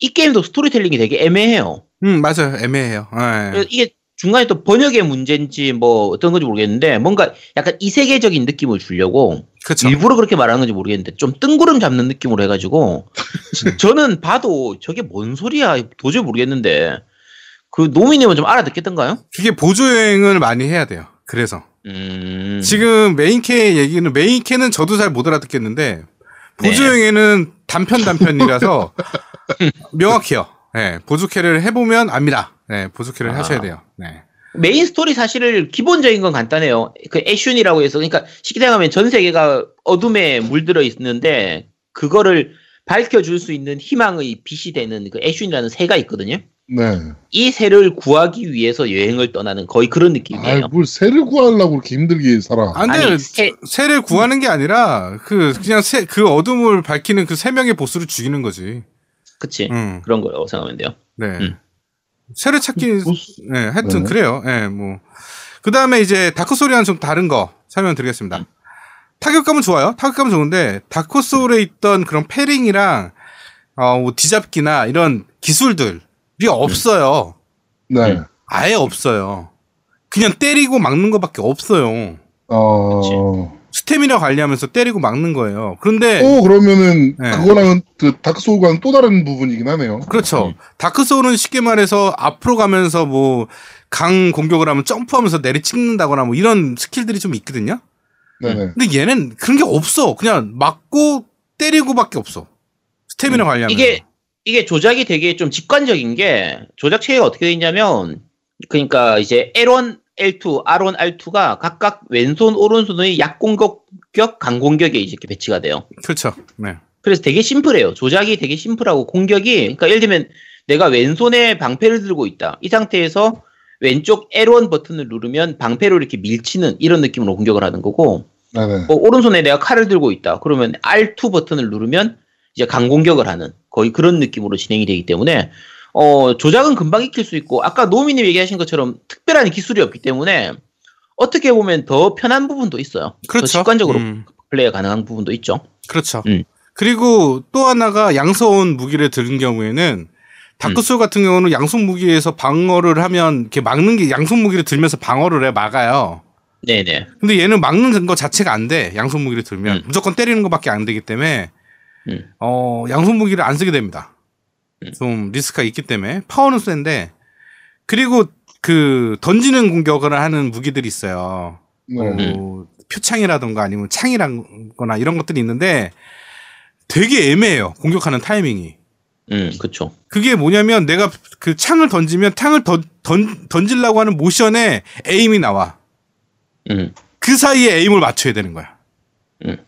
이 게임도 스토리텔링이 되게 애매해요. 음, 맞아요. 애매해요. 예. 그래서 이게 중간에 또 번역의 문제인지 뭐 어떤 건지 모르겠는데 뭔가 약간 이세계적인 느낌을 주려고 그렇죠. 일부러 그렇게 말하는 건지 모르겠는데 좀 뜬구름 잡는 느낌으로 해가지고 저는 봐도 저게 뭔 소리야 도저히 모르겠는데 그 노미님은 좀 알아듣겠던가요? 그게 보조 여행을 많이 해야 돼요. 그래서 음 지금 메인퀘 얘기는 메인퀘는 저도 잘 못 알아듣겠는데 보조 네. 여행에는 단편 단편이라서 명확해요. 네, 보조퀘를 해보면 압니다. 네, 보조퀘를 아. 하셔야 돼요. 네. 메인 스토리 사실을 기본적인 건 간단해요. 그 Ashen이라고 해서 그러니까 쉽게 생각하면 전 세계가 어둠에 물들어 있는데 그거를 밝혀줄 수 있는 희망의 빛이 되는 그 Ashen이라는 새가 있거든요. 네. 이 새를 구하기 위해서 여행을 떠나는 거의 그런 느낌이에요. 아뭘 새를 구하려고 그렇게 힘들게 살아. 안 돼. 아니, 새- 새를 구하는 게 아니라 그 그냥 새 그 어둠을 밝히는 그 세 명의 보스를 죽이는 거지. 그치? 음. 그런 거라고 생각하면 돼요. 네. 음. 새를 찾기 보스- 네, 하여튼 네. 그래요. 예, 뭐. 그 다음에 이제 다크 소울과는 좀 다른 거 설명 드리겠습니다. 타격감은 좋아요. 타격감은 좋은데 다크 소울에 있던 그런 parrying이랑 어, 뭐 뒤잡기나 이런 기술들 이 없어요. 네. 음. 아예 없어요. 그냥 때리고 막는 것밖에 없어요. 어. 스태미나 관리하면서 때리고 막는 거예요. 그런데 또 그러면은 네. 그거랑은 그 다크 소울과는 또 다른 부분이긴 하네요. 그렇죠. 음. 다크 소울은 쉽게 말해서 앞으로 가면서 뭐 강 공격을 하면 점프하면서 내리 찍는다거나 뭐 이런 skill들이 좀 있거든요. 네네. 근데 얘는 그런 게 없어. 그냥 맞고 때리고밖에 없어. 스태미나 관리하면. 음. 이게 이게 조작이 되게 좀 직관적인 게 조작 체계가 어떻게 되어 있냐면 그러니까 이제 L1, L2, R1, R2가 각각 왼손, 오른손의 약공격, 강공격에 이렇게 배치가 돼요. 그렇죠. 네. 그래서 되게 심플해요. 조작이 되게 심플하고 공격이 그러니까 예를 들면 내가 왼손에 방패를 들고 있다. 이 상태에서 왼쪽 L1 버튼을 누르면 방패로 이렇게 밀치는 이런 느낌으로 공격을 하는 거고 네네. 뭐 오른손에 내가 칼을 들고 있다. 그러면 R2 버튼을 누르면 이제 강공격을 하는 거의 그런 느낌으로 진행이 되기 때문에 어 조작은 금방 익힐 수 있고 아까 노미님 얘기하신 것처럼 특별한 기술이 없기 때문에 어떻게 보면 더 편한 부분도 있어요. 그렇죠. 더 직관적으로 음, 플레이가 가능한 부분도 있죠. 그렇죠. 음. 그리고 또 하나가 양서온 무기를 들은 경우에는 다크소울 같은 경우는 양손 무기에서 방어를 하면 이렇게 막는 게 양손 무기를 들면서 방어를 해 막아요. 네네. 근데 얘는 막는 거 자체가 안 돼. 양손 무기를 들면 음. 무조건 때리는 것밖에 안 되기 때문에 음. 어 양손 무기를 안 쓰게 됩니다. 음. 좀 리스크가 있기 때문에 파워는 센데 그리고 그 던지는 공격을 하는 무기들이 있어요. 네. 뭐 표창이라던가 아니면 창이라거나 이런 것들이 있는데 되게 애매해요. 공격하는 타이밍이. 음, 그쵸. 그게 뭐냐면 내가 그 창을 던지면 창을 던, 던, 던지려고 하는 모션에 에임이 나와. 음, 그 사이에 에임을 맞춰야 되는 거야. 음.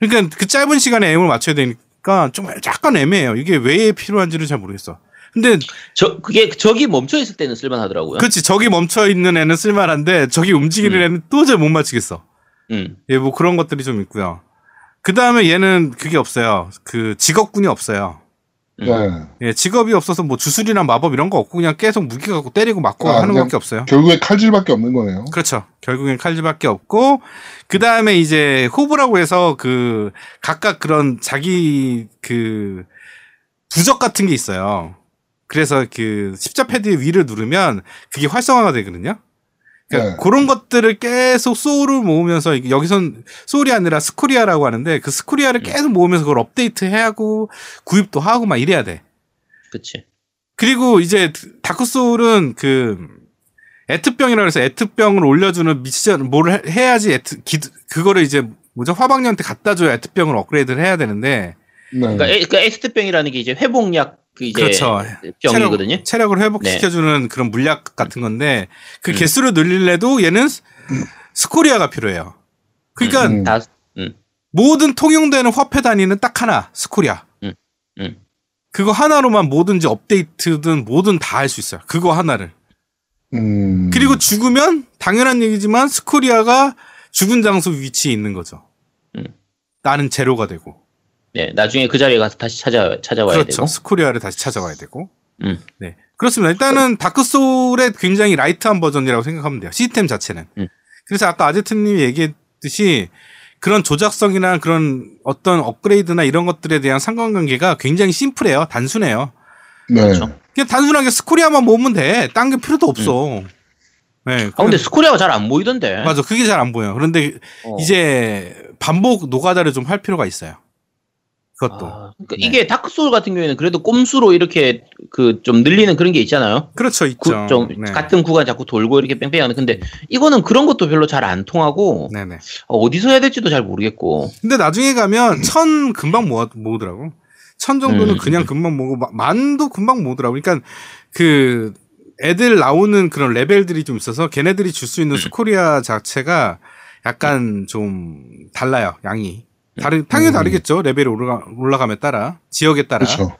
그러니까 그 짧은 시간에 에임을 맞춰야 되니까 좀 약간 애매해요. 이게 왜 필요한지는 잘 모르겠어. 근데 저, 그게, 적이 멈춰 있을 때는 쓸만하더라고요. 그렇지 저기 멈춰 있는 애는 쓸만한데 저기 움직이는 음. 애는 도저히 못 맞추겠어. 음, 예, 뭐 그런 것들이 좀 있고요. 그 다음에 얘는 그게 없어요. 그 직업군이 없어요. 음. 네. 예, 직업이 없어서 뭐 주술이나 마법 이런 거 없고 그냥 계속 무기 갖고 때리고 맞고 아, 하는 것밖에 없어요. 결국에 칼질밖에 없는 거네요. 그렇죠. 결국엔 칼질밖에 없고 그 다음에 이제 호브라고 해서 그 각각 그런 자기 그 부적 같은 게 있어요. 그래서 그 십자 패드 위를 누르면 그게 활성화가 되거든요. 그러니까 네. 그런 것들을 계속 소울을 모으면서 여기선 소울이 아니라 스코리아라고 하는데 그 스코리아를 계속 모으면서 그걸 업데이트 해야 하고 구입도 하고 막 이래야 돼. 그치. 그리고 이제 다크 소울은 그 에스트병이라고 해서 에스트병을 올려주는 미션 뭘 해- 해야지 에스트 기, 그거를 이제 뭐죠 화방녀한테 갖다 줘야 에스트병을 업그레이드를 해야 되는데 네. 그러니까, 에, 그러니까 에스트병이라는 게 이제 회복약 그 이제 그렇죠. 병이거든요. 체력, 체력을 회복시켜주는 그런 물약 같은 건데 그 개수를 늘릴래도 얘는 스- 스코리아가 필요해요. 그러니까 음. 다 모든 통용되는 화폐 단위는 딱 하나 스코리아. 음, 음. 그거 하나로만 뭐든지 업데이트든 뭐든 다 할 수 있어요. 그거 하나를. 음. 그리고 죽으면 당연한 얘기지만 스코리아가 죽은 장소 위치에 있는 거죠. 음. 나는 제로가 되고. 네, 나중에 그 자리에 가서 다시 찾아 찾아와야 그렇죠. 되고. 스코리아를 다시 찾아와야 되고. 음. 네. 그렇습니다. 일단은 다크 소울의 굉장히 light한 버전이라고 생각하면 돼요. 시스템 자체는. 음. 그래서 아까 아제트님이 얘기했듯이 그런 조작성이나 그런 어떤 업그레이드나 이런 것들에 대한 상관관계가 굉장히 심플해요. 단순해요. 네. 그렇죠. 그냥 단순하게 scoria만 모으면 돼. 딴 게 필요도 없어. 네. 아 근데 scoria가 잘 안 보이던데. 맞아. 그게 잘 안 보여. 그런데 어. 이제 반복 노가다를 좀 할 필요가 있어요. 그것도. 아, 그러니까 네. 이게 Dark Soul 같은 경우에는 그래도 꼼수로 이렇게 그 좀 늘리는 그런 게 있잖아요. 그렇죠. 구- 있죠. 좀 네. 같은 구간 자꾸 돌고 이렇게 뺑뺑하는. 근데 이거는 그런 것도 별로 잘 안 통하고 네네. 어, 어디서 해야 될지도 잘 모르겠고. 근데 나중에 가면 천 금방 모아, 모으더라고. 천 정도는 음. 그냥 금방 모으고 마- 만도 금방 모으더라고. 그러니까 그 애들 나오는 그런 레벨들이 좀 있어서 걔네들이 줄 음. 수 있는 스코리아 자체가 약간 좀 달라요. 양이. 다른 당연히 음. 다르겠죠. 레벨이 올라가, 올라감에 따라 지역에 따라. 그렇죠.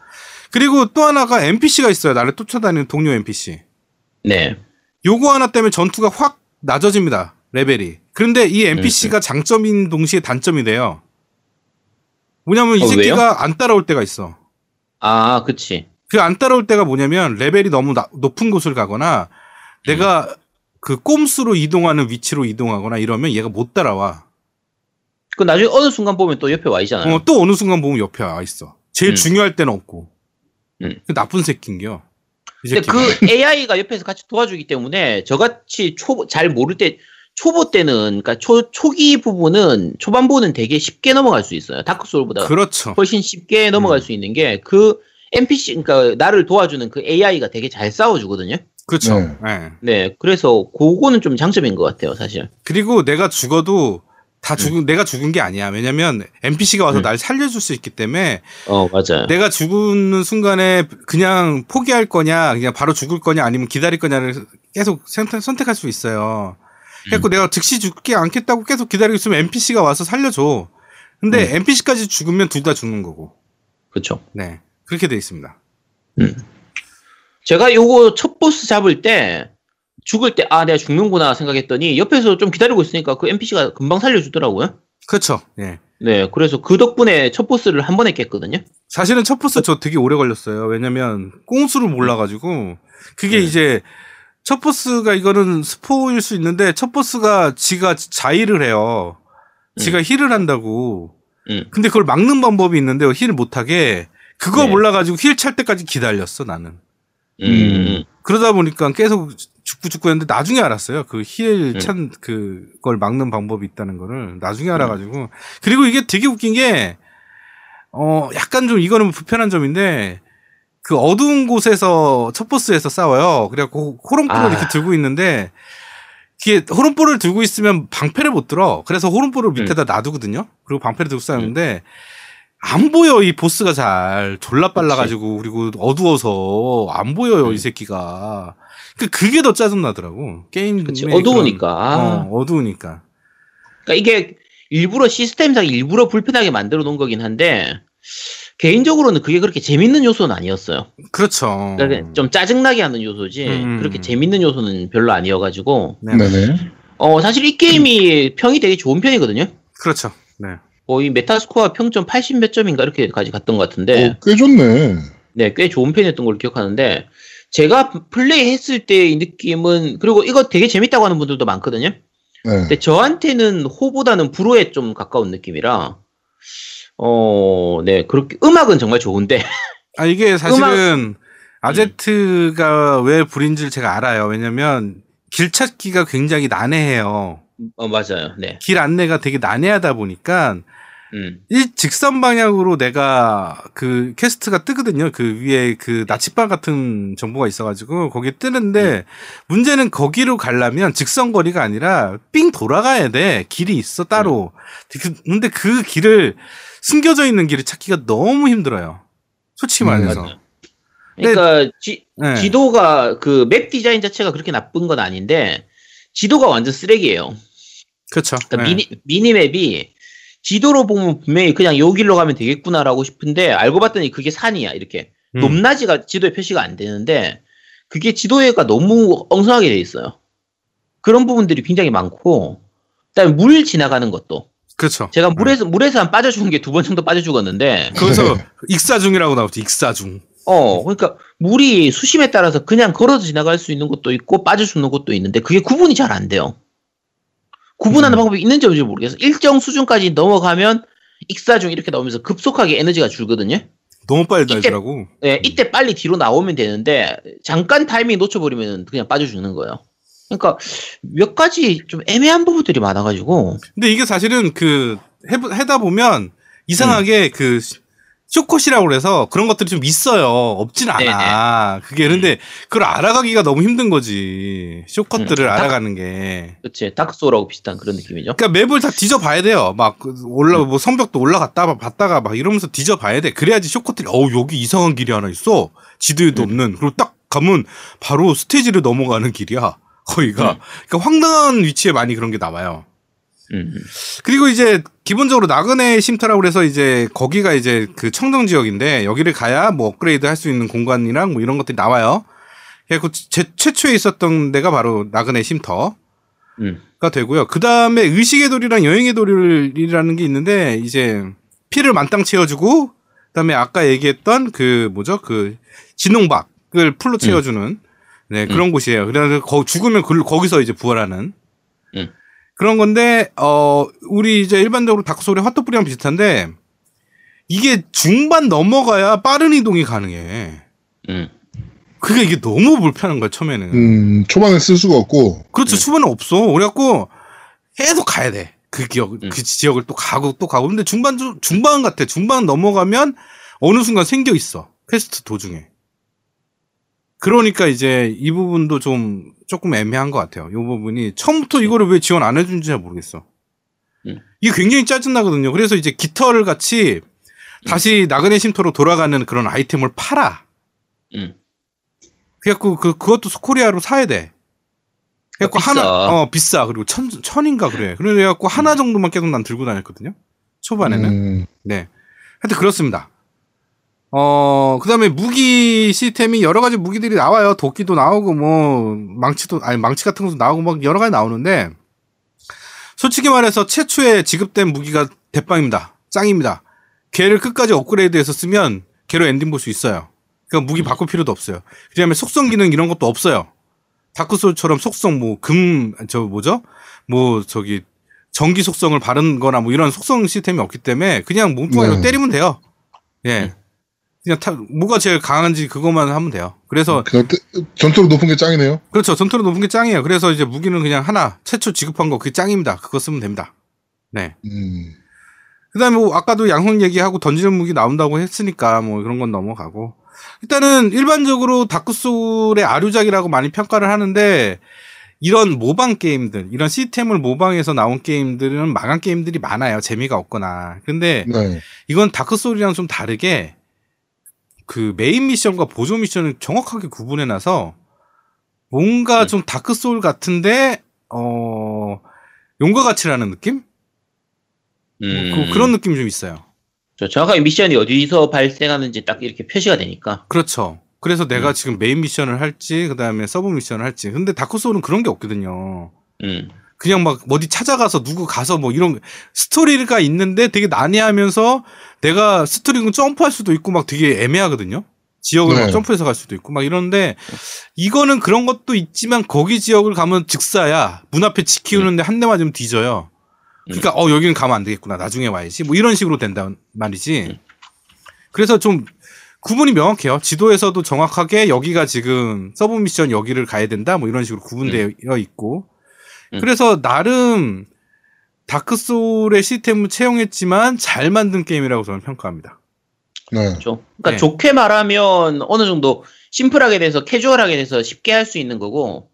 그리고 또 하나가 NPC가 있어요. 나를 쫓아다니는 동료 NPC. 네. 요거 하나 때문에 전투가 확 낮아집니다. 레벨이. 그런데 이 NPC가 장점인 동시에 단점이 돼요. 뭐냐면 이 어, 새끼가 왜요? 안 따라올 때가 있어. 아, 그치. 그 안 따라올 때가 뭐냐면 레벨이 너무 나- 높은 곳을 가거나 내가 그 꼼수로 이동하는 위치로 이동하거나 이러면 얘가 못 따라와. 그 나중에 어느 순간 보면 또 옆에 와 있잖아요. 어, 또 어느 순간 보면 옆에 와 있어. 제일 음. 중요할 때는 없고. 음. 그 나쁜 새끼인겨. 이 근데. 그 AI가 옆에서 같이 도와주기 때문에 저같이 초, 잘 모를 때, 초보 때는, 그러니까 초, 초기 부분은, 초반부는 되게 쉽게 넘어갈 수 있어요. Dark Soul보다 그렇죠. 훨씬 쉽게 넘어갈 음. 수 있는 게, 그 NPC, 그러니까 나를 도와주는 그 AI가 되게 잘 싸워 주거든요. 그렇죠. 네. 예. 네, 그래서 그거는 좀 장점인 것 같아요, 사실. 그리고 내가 죽어도 다 죽은 내가 죽은 게 아니야. 왜냐면 NPC가 와서 음. 날 살려줄 수 있기 때문에 어, 맞아요. 내가 죽는 순간에 그냥 포기할 거냐, 그냥 바로 죽을 거냐, 아니면 기다릴 거냐를 계속 선택, 선택 할 수 있어요. 그래서 음. 내가 즉시 죽지 않겠다고 계속 기다리고 있으면 NPC가 와서 살려줘. 근데 음. NPC까지 죽으면 둘 다 죽는 거고. 그렇죠. 네. 그렇게 돼 있습니다. 제가 요거 첫 보스 잡을 때, 죽을 때, 아, 내가 죽는구나 생각했더니, 옆에서 좀 기다리고 있으니까 그 NPC가 금방 살려주더라고요. 그렇죠. 예. 네, 그래서 그 덕분에 첫 보스를 한 번에 깼거든요. 사실은 첫 보스 저 되게 오래 걸렸어요. 왜냐면 꽁수를 몰라가지고 그게 네. 이제 첫 보스가 이거는 스포일 수 있는데 첫 보스가 지가 자의를 해요. 지가 heal을 한다고. 음. 근데 그걸 막는 방법이 있는데 heal을 못하게 그거 네. 몰라가지고 heal 찰 때까지 기다렸어 나는. 음. 그러다 보니까 계속 죽고 죽고 했는데 나중에 알았어요. 그 heal 음. 찬 그걸 막는 방법이 있다는 거를 나중에 알아가지고 그리고 이게 되게 웃긴 게 어 약간 좀 이거는 불편한 점인데 그 어두운 곳에서 첫 보스에서 싸워요. 그래갖고 호롱불을 아. 이렇게 들고 있는데 이게 호롱불을 들고 있으면 방패를 못 들어. 그래서 호롱불을 밑에다 놔두거든요. 그리고 방패를 들고 싸우는데 안 보여 이 보스가 잘 졸라 빨라가지고 그리고 어두워서 안 보여요 음. 이 새끼가. 그 그게 더 짜증 나더라고 게임. 그치, 어두우니까. 아. 어, 어두우니까. 그러니까 이게 일부러 시스템상 일부러 불편하게 만들어 놓은 거긴 한데, 개인적으로는 그게 그렇게 재밌는 요소는 아니었어요. 그렇죠. 그러니까 좀 짜증나게 하는 요소지, 음. 그렇게 재밌는 요소는 별로 아니어가지고, 네. 네네. 어, 사실 이 게임이 평이 되게 좋은 편이거든요. 그렇죠. 네. 거의 메타스코어 평점 80 몇 점인가 이렇게까지 갔던 것 같은데, 어, 꽤 좋네. 네, 꽤 좋은 편이었던 걸로 기억하는데, 제가 플레이 했을 때의 느낌은, 그리고 이거 되게 재밌다고 하는 분들도 많거든요. 네. 근데 저한테는 호보다는 불호에 좀 가까운 느낌이라, 어, 네, 그렇게, 음악은 정말 좋은데, 아 이게 사실은 아제트가 왜 불인지를 제가 알아요. 왜냐면 길 찾기가 굉장히 난해해요. 어, 맞아요. 네. 길 안내가 되게 난해하다 보니까 음, 이 직선 방향으로 내가 그 퀘스트가 뜨거든요. 그 위에 그 나침반 같은 정보가 있어가지고 거기 뜨는데 문제는 거기로 가려면 직선 거리가 아니라 삥 돌아가야 돼. 길이 있어 따로. 그- 근데 그 길을 숨겨져 있는 길을 찾기가 너무 힘들어요. 솔직히 음, 말해서. 맞아요. 그러니까 지, 네. 지도가 그 맵 디자인 자체가 그렇게 나쁜 건 아닌데 지도가 완전 쓰레기예요. 그렇죠. 그러니까 네. 미니 미니맵이 지도로 보면 분명히 그냥 요 길로 가면 되겠구나라고 싶은데 알고 봤더니 그게 산이야 이렇게 음. 높낮이가 지도에 표시가 안 되는데 그게 지도에가 너무 엉성하게 돼 있어요. 그런 부분들이 굉장히 많고 그다음에 물 지나가는 것도 그렇죠. 제가 물에서 물에서 한 빠져 죽은 게 두 번 정도 빠져 죽었는데 거기서 익사중이라고 나오죠. 익사중. 어 그러니까 물이 수심에 따라서 그냥 걸어서 지나갈 수 있는 것도 있고 빠져 죽는 것도 있는데 그게 구분이 잘 안 돼요. 구분하는 음. 방법이 있는지 없는지 모르겠어. 일정 수준까지 넘어가면 익사중 이렇게 나오면서 급속하게 에너지가 줄거든요. 너무 빨리 이때- 달더라고. 네, 이때 빨리 뒤로 나오면 되는데 잠깐 타이밍 놓쳐버리면 그냥 빠져 죽는 거예요. 그러니까 몇 가지 좀 애매한 부분들이 많아가지고 근데 이게 사실은 그 해, 해다 보면 이상하게 음. 그 쇼컷이라고 그래서 그런 것들이 좀 있어요. 없진 네, 않아. 그게 근데 그걸 알아가기가 너무 힘든 거지. 쇼컷들을 음. 알아가는 게. 그치 다크소울하고 비슷한 그런 느낌이죠. 그러니까 맵을 다 뒤져봐야 돼요. 막그 올라 뭐 성벽도 올라갔다 봤다가 막 이러면서 뒤져봐야 돼. 그래야지 쇼컷들이 어 여기 이상한 길이 하나 있어. 지도에도 음. 없는. 그리고 딱 가면 바로 스테이지를 넘어가는 길이야. 거기가. 음. 그러니까 황당한 위치에 많이 그런 게 나와요. 음, 그리고 이제 기본적으로 나그네 쉼터라고 그래서 이제 거기가 이제 그 청정 지역인데 여기를 가야 뭐 업그레이드 할 수 있는 공간이랑 뭐 이런 것들이 나와요. 그래서 제 최초에 있었던 데가 바로 나그네 쉼터. 음, 가 되고요. 그 다음에 의식의 돌이랑 여행의 돌이라는 게 있는데 이제 피를 만땅 채워주고 그다음에 아까 얘기했던 그 뭐죠 그 진홍박을 풀로 채워주는 네 그런 곳이에요. 그래서 거, 죽으면 그, 거기서 이제 부활하는 음. 그런 건데 어 우리 이제 일반적으로 다크소울의 화토불이랑 비슷한데 이게 중반 넘어가야 빠른 이동이 가능해. 음. 그게 이게 너무 불편한 거야 처음에는. 음, 초반에 쓸 수가 없고, 그렇죠. 네. 초반에 없어. 그래갖고 계속 가야 돼. 그 기억, 음. 그 지역을 또 가고 또 가고. 근데 중반 중- 중반 같아. 중반 넘어가면 어느 순간 생겨 있어. 퀘스트 도중에. 그러니까 이제 이 부분도 좀 조금 애매한 것 같아요. 이 부분이 처음부터 이거를 왜 지원 안 해준지 잘 모르겠어. 음. 이게 굉장히 짜증나거든요. 그래서 이제 깃털 같이 다시 나그네 쉼터로 돌아가는 그런 아이템을 팔아. 음. 그래갖고 그 그것도 scoria로 사야 돼. 그래갖고 비싸. 하나 어 비싸 그리고 천 천인가 그래. 그래갖고 하나 정도만 계속 난 들고 다녔거든요. 초반에는 음, 네. 하여튼 그렇습니다. 어 그 다음에 무기 시스템이 여러 가지 무기들이 나와요. 도끼도 나오고 뭐 망치도 아니 망치 같은 것도 나오고 막 여러 가지 나오는데 솔직히 말해서 최초에 지급된 무기가 대빵입니다. 짱입니다. 걔를 끝까지 업그레이드해서 쓰면 걔로 엔딩 볼 수 있어요. 그러니까 무기 바꿀 필요도 없어요. 그 다음에 속성 기능 이런 것도 없어요. 다크소울처럼 속성 뭐 금 저 뭐죠? 뭐 저기 전기 속성을 바른 거나 뭐 이런 속성 시스템이 없기 때문에 그냥 몸뚱아리로 네. 때리면 돼요. 예. 그냥 타, 뭐가 제일 강한지 그것만 하면 돼요. 그래서 그 전투로 높은 게 짱이네요. 그렇죠. 전투로 높은 게 짱이에요. 그래서 이제 무기는 그냥 하나 최초 지급한 거 그게 짱입니다. 그거 쓰면 됩니다. 네. 음, 그다음에 뭐 아까도 양손 얘기하고 던지는 무기 나온다고 했으니까 뭐 그런 건 넘어가고 일단은 일반적으로 Dark Soul의 아류작이라고 많이 평가를 하는데 이런 모방 게임들 이런 시스템을 모방해서 나온 게임들은 망한 게임들이 많아요 재미가 없거나 근데 네. 이건 Dark Soul이랑 좀 다르게 그 main mission과 보조 mission을 정확하게 구분해 놔서 뭔가 음. 좀 Dark Soul 같은데 어 용과 같이라는 느낌? 음. 그, 그런 느낌이 좀 있어요. 저 정확하게 mission이 어디서 발생하는지 딱 이렇게 표시가 되니까. 그렇죠. 그래서 내가 음. 지금 main mission을 할지 그다음에 sub mission을 할지. 근데 Dark Soul은 그런 게 없거든요. 음. 그냥 막 어디 찾아가서 누구 가서 뭐 이런 스토리가 있는데 되게 난해하면서 내가 스토리는 점프할 수도 있고 막 되게 애매하거든요. 지역을 네. 막 점프해서 갈 수도 있고 막 이런데 이거는 그런 것도 있지만 거기 지역을 가면 즉사야 문 앞에 지키는데 한대 맞으면 뒤져요. 그러니까 어 여기는 가면 안 되겠구나 나중에 와야지 뭐 이런 식으로 된단 말이지. 그래서 좀 구분이 명확해요. 지도에서도 정확하게 여기가 지금 sub mission 여기를 가야 된다 뭐 이런 식으로 구분되어 있고 음. 그래서 나름 Dark Soul의 시스템을 채용했지만 잘 만든 게임이라고 저는 평가합니다. 네. 그렇죠. 그러니까 네. 좋게 말하면 어느 정도 심플하게 돼서 캐주얼하게 돼서 쉽게 할 수 있는 거고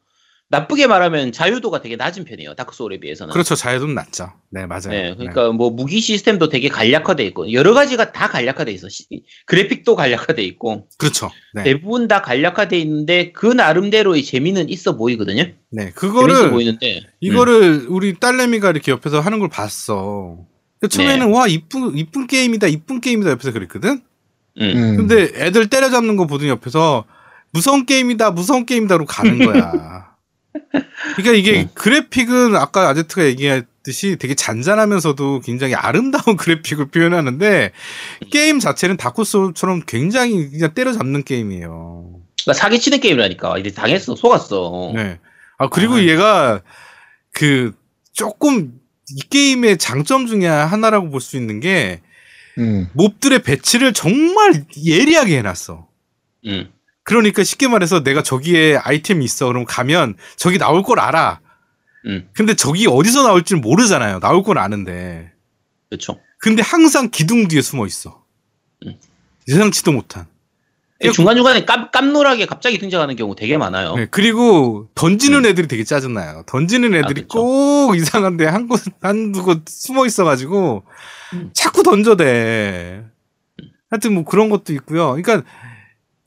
나쁘게 말하면 자유도가 되게 낮은 편이에요. Dark Soul에 비해서는. 그렇죠. 자유도는 낮죠. 네, 맞아요. 네, 그러니까 뭐 무기 시스템도 되게 간략화돼 있고 여러 가지가 다 간략화돼 있어. 시- 그래픽도 간략화돼 있고 그렇죠. 네. 대부분 다 간략화돼 있는데 그 나름대로의 재미는 있어 보이거든요. 네. 그거를 보이는데 음. 이거를 우리 딸내미가 이렇게 옆에서 하는 걸 봤어. 그 처음에는 와 이쁜 이쁜 게임이다 이쁜 게임이다 옆에서 그랬거든. 음. 음. 근데 애들 때려잡는 거 보더니 옆에서 무서운 게임이다 무서운 게임이다로 가는 거야. 그러니까 이게 음. 그래픽은 아까 아제트가 얘기했듯이 되게 잔잔하면서도 굉장히 아름다운 그래픽을 표현하는데 게임 자체는 다크소울처럼 굉장히 그냥 때려잡는 게임이에요. 그러니까 사기치는 게임이라니까. 이제 당했어, 속았어. 네. 아 그리고 아. 얘가 그 조금 이 게임의 장점 중에 하나라고 볼 수 있는 게 음. 몹들의 배치를 정말 예리하게 해놨어. 음. 그러니까 쉽게 말해서 내가 저기에 아이템이 있어. 그럼 가면 저기 나올 걸 알아. 음. 근데 저기 어디서 나올지는 모르잖아요. 나올 걸 아는데. 그렇죠. 근데 항상 기둥 뒤에 숨어 있어. 음. 예상치도 못한. 중간중간에 깜, 깜놀하게 갑자기 등장하는 경우 되게 많아요. 네, 그리고 던지는 음. 애들이 되게 짜증나요. 던지는 애들이 그쵸. 꼭 이상한데 한 곳, 한두 곳 숨어 있어가지고 음. 자꾸 던져대. 하여튼 뭐 그런 것도 있고요. 그러니까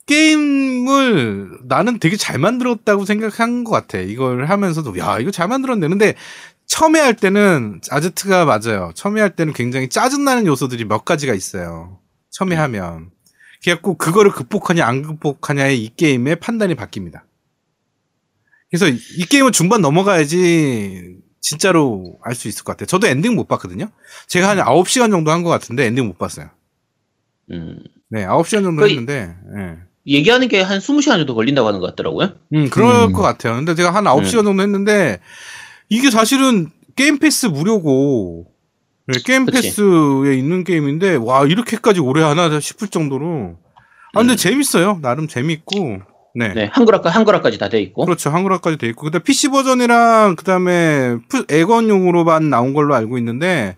게임을 나는 되게 잘 만들었다고 생각한 것 같아. 이걸 하면서도 야 이거 잘 만들었네. 근데 처음에 할 때는 아제트가 맞아요. 처음에 할 때는 굉장히 짜증나는 요소들이 몇 가지가 있어요. 처음에 음. 하면. 그래갖고 그거를 극복하냐 안 극복하냐의 이 게임의 판단이 바뀝니다. 그래서 이 게임은 중반 넘어가야지 진짜로 알 수 있을 것 같아요. 저도 엔딩 못 봤거든요. 제가 한 9시간 정도 한 것 같은데 엔딩 못 봤어요. 음. 네, 9시간 정도 거의- 했는데, 예. 얘기하는 게 한 20시간 정도 걸린다고 하는 것 같더라고요. 음, 그럴 음. 것 같아요. 근데 제가 한 9시간 정도 했는데, 이게 사실은 Game Pass 무료고, 네, 게임 그치. Pass에 있는 게임인데, 와, 이렇게까지 오래 하나 싶을 정도로. 아, 근데 음. 재밌어요. 나름 재밌고, 네. 네, 한글화까, 한글화까지 다 돼 있고. 그렇죠. 한글화까지 돼 있고. 그다음 PC 버전이랑 그다음에 푸- 엑원용으로만 나온 걸로 알고 있는데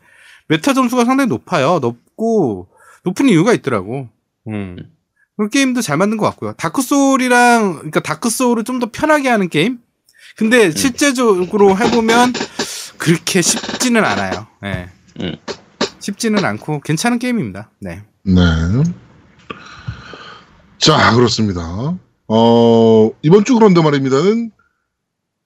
메타 점수가 상당히 높아요. 높고 높은 이유가 있더라고. 음. 그 게임도 잘 만든 것 같고요. Dark Soul이랑 그러니까 Dark Soul을 좀 더 편하게 하는 게임. 근데 음. 실제적으로 해보면 그렇게 쉽지는 않아요. 네. 음. 쉽지는 않고 괜찮은 게임입니다. 네. 네. 자, 그렇습니다. 어, 이번 주 그런데 말입니다는,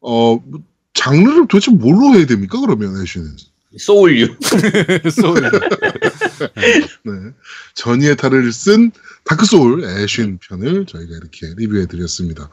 어, 뭐, 장르를 도대체 뭘로 해야 됩니까, 그러면, Ashen은? Soul류. Soul. 네. Journey의 탈을 쓴 Dark Soul Ashen 편을 저희가 이렇게 리뷰해 드렸습니다.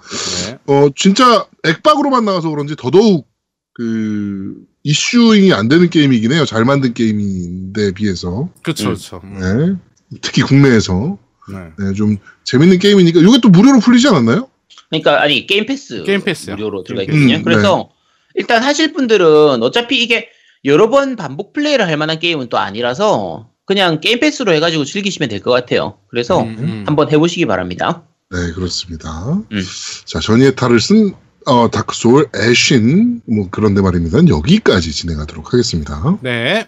네. 어, 진짜 엑박으로만 나와서 그런지 더더욱 그, issuing이 안 되는 게임이긴 해요. 잘 만든 게임인데 비해서. 그렇죠, 음. 그렇죠. 음. 네. 특히 국내에서. 네. 네, 좀 재밌는 게임이니까. 이게 또 무료로 풀리지 않았나요? 그러니까 아니 Game Pass Game Pass요. 무료로 들어가 음, 있거든요. 네. 그래서 일단 하실 분들은 어차피 이게 여러 번 반복 플레이를 할 만한 게임은 또 아니라서 그냥 Game Pass로 해가지고 즐기시면 될 것 같아요. 그래서 음, 음. 한번 해보시기 바랍니다. 네, 그렇습니다. 음. 자, Journey의 탈을 쓴 어, Dark Soul Ashen 뭐 그런데 말입니다. 여기까지 진행하도록 하겠습니다. 네.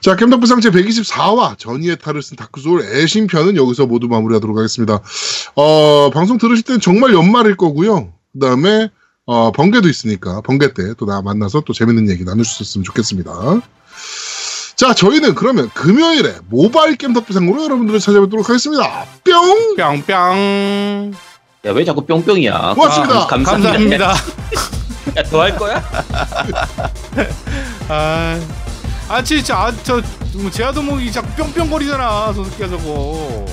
자, 겜덕비상 제 124화 Journey의 탈을 쓴 Dark Soul Ashen 편은 여기서 모두 마무리하도록 하겠습니다. 어, 방송 들으실 때는 정말 연말일 거고요. 그 다음에 어, 번개도 있으니까 번개 때 또 나 만나서 또 재밌는 얘기 나누셨으면 좋겠습니다. 자, 저희는 그러면 금요일에 모바일 겜덕부상으로 여러분들을 찾아뵙도록 하겠습니다. 뿅! 뿅뿅. 야 왜 자꾸 뿅뿅이야? 고맙습니다. 아, 감, 감사합니다. 감사합니다. 야 더 할 거야? 아, 아 진짜 아, 저 뭐, 제아도목이 자꾸 뿅뿅거리잖아. 저 새끼야 저거. 어?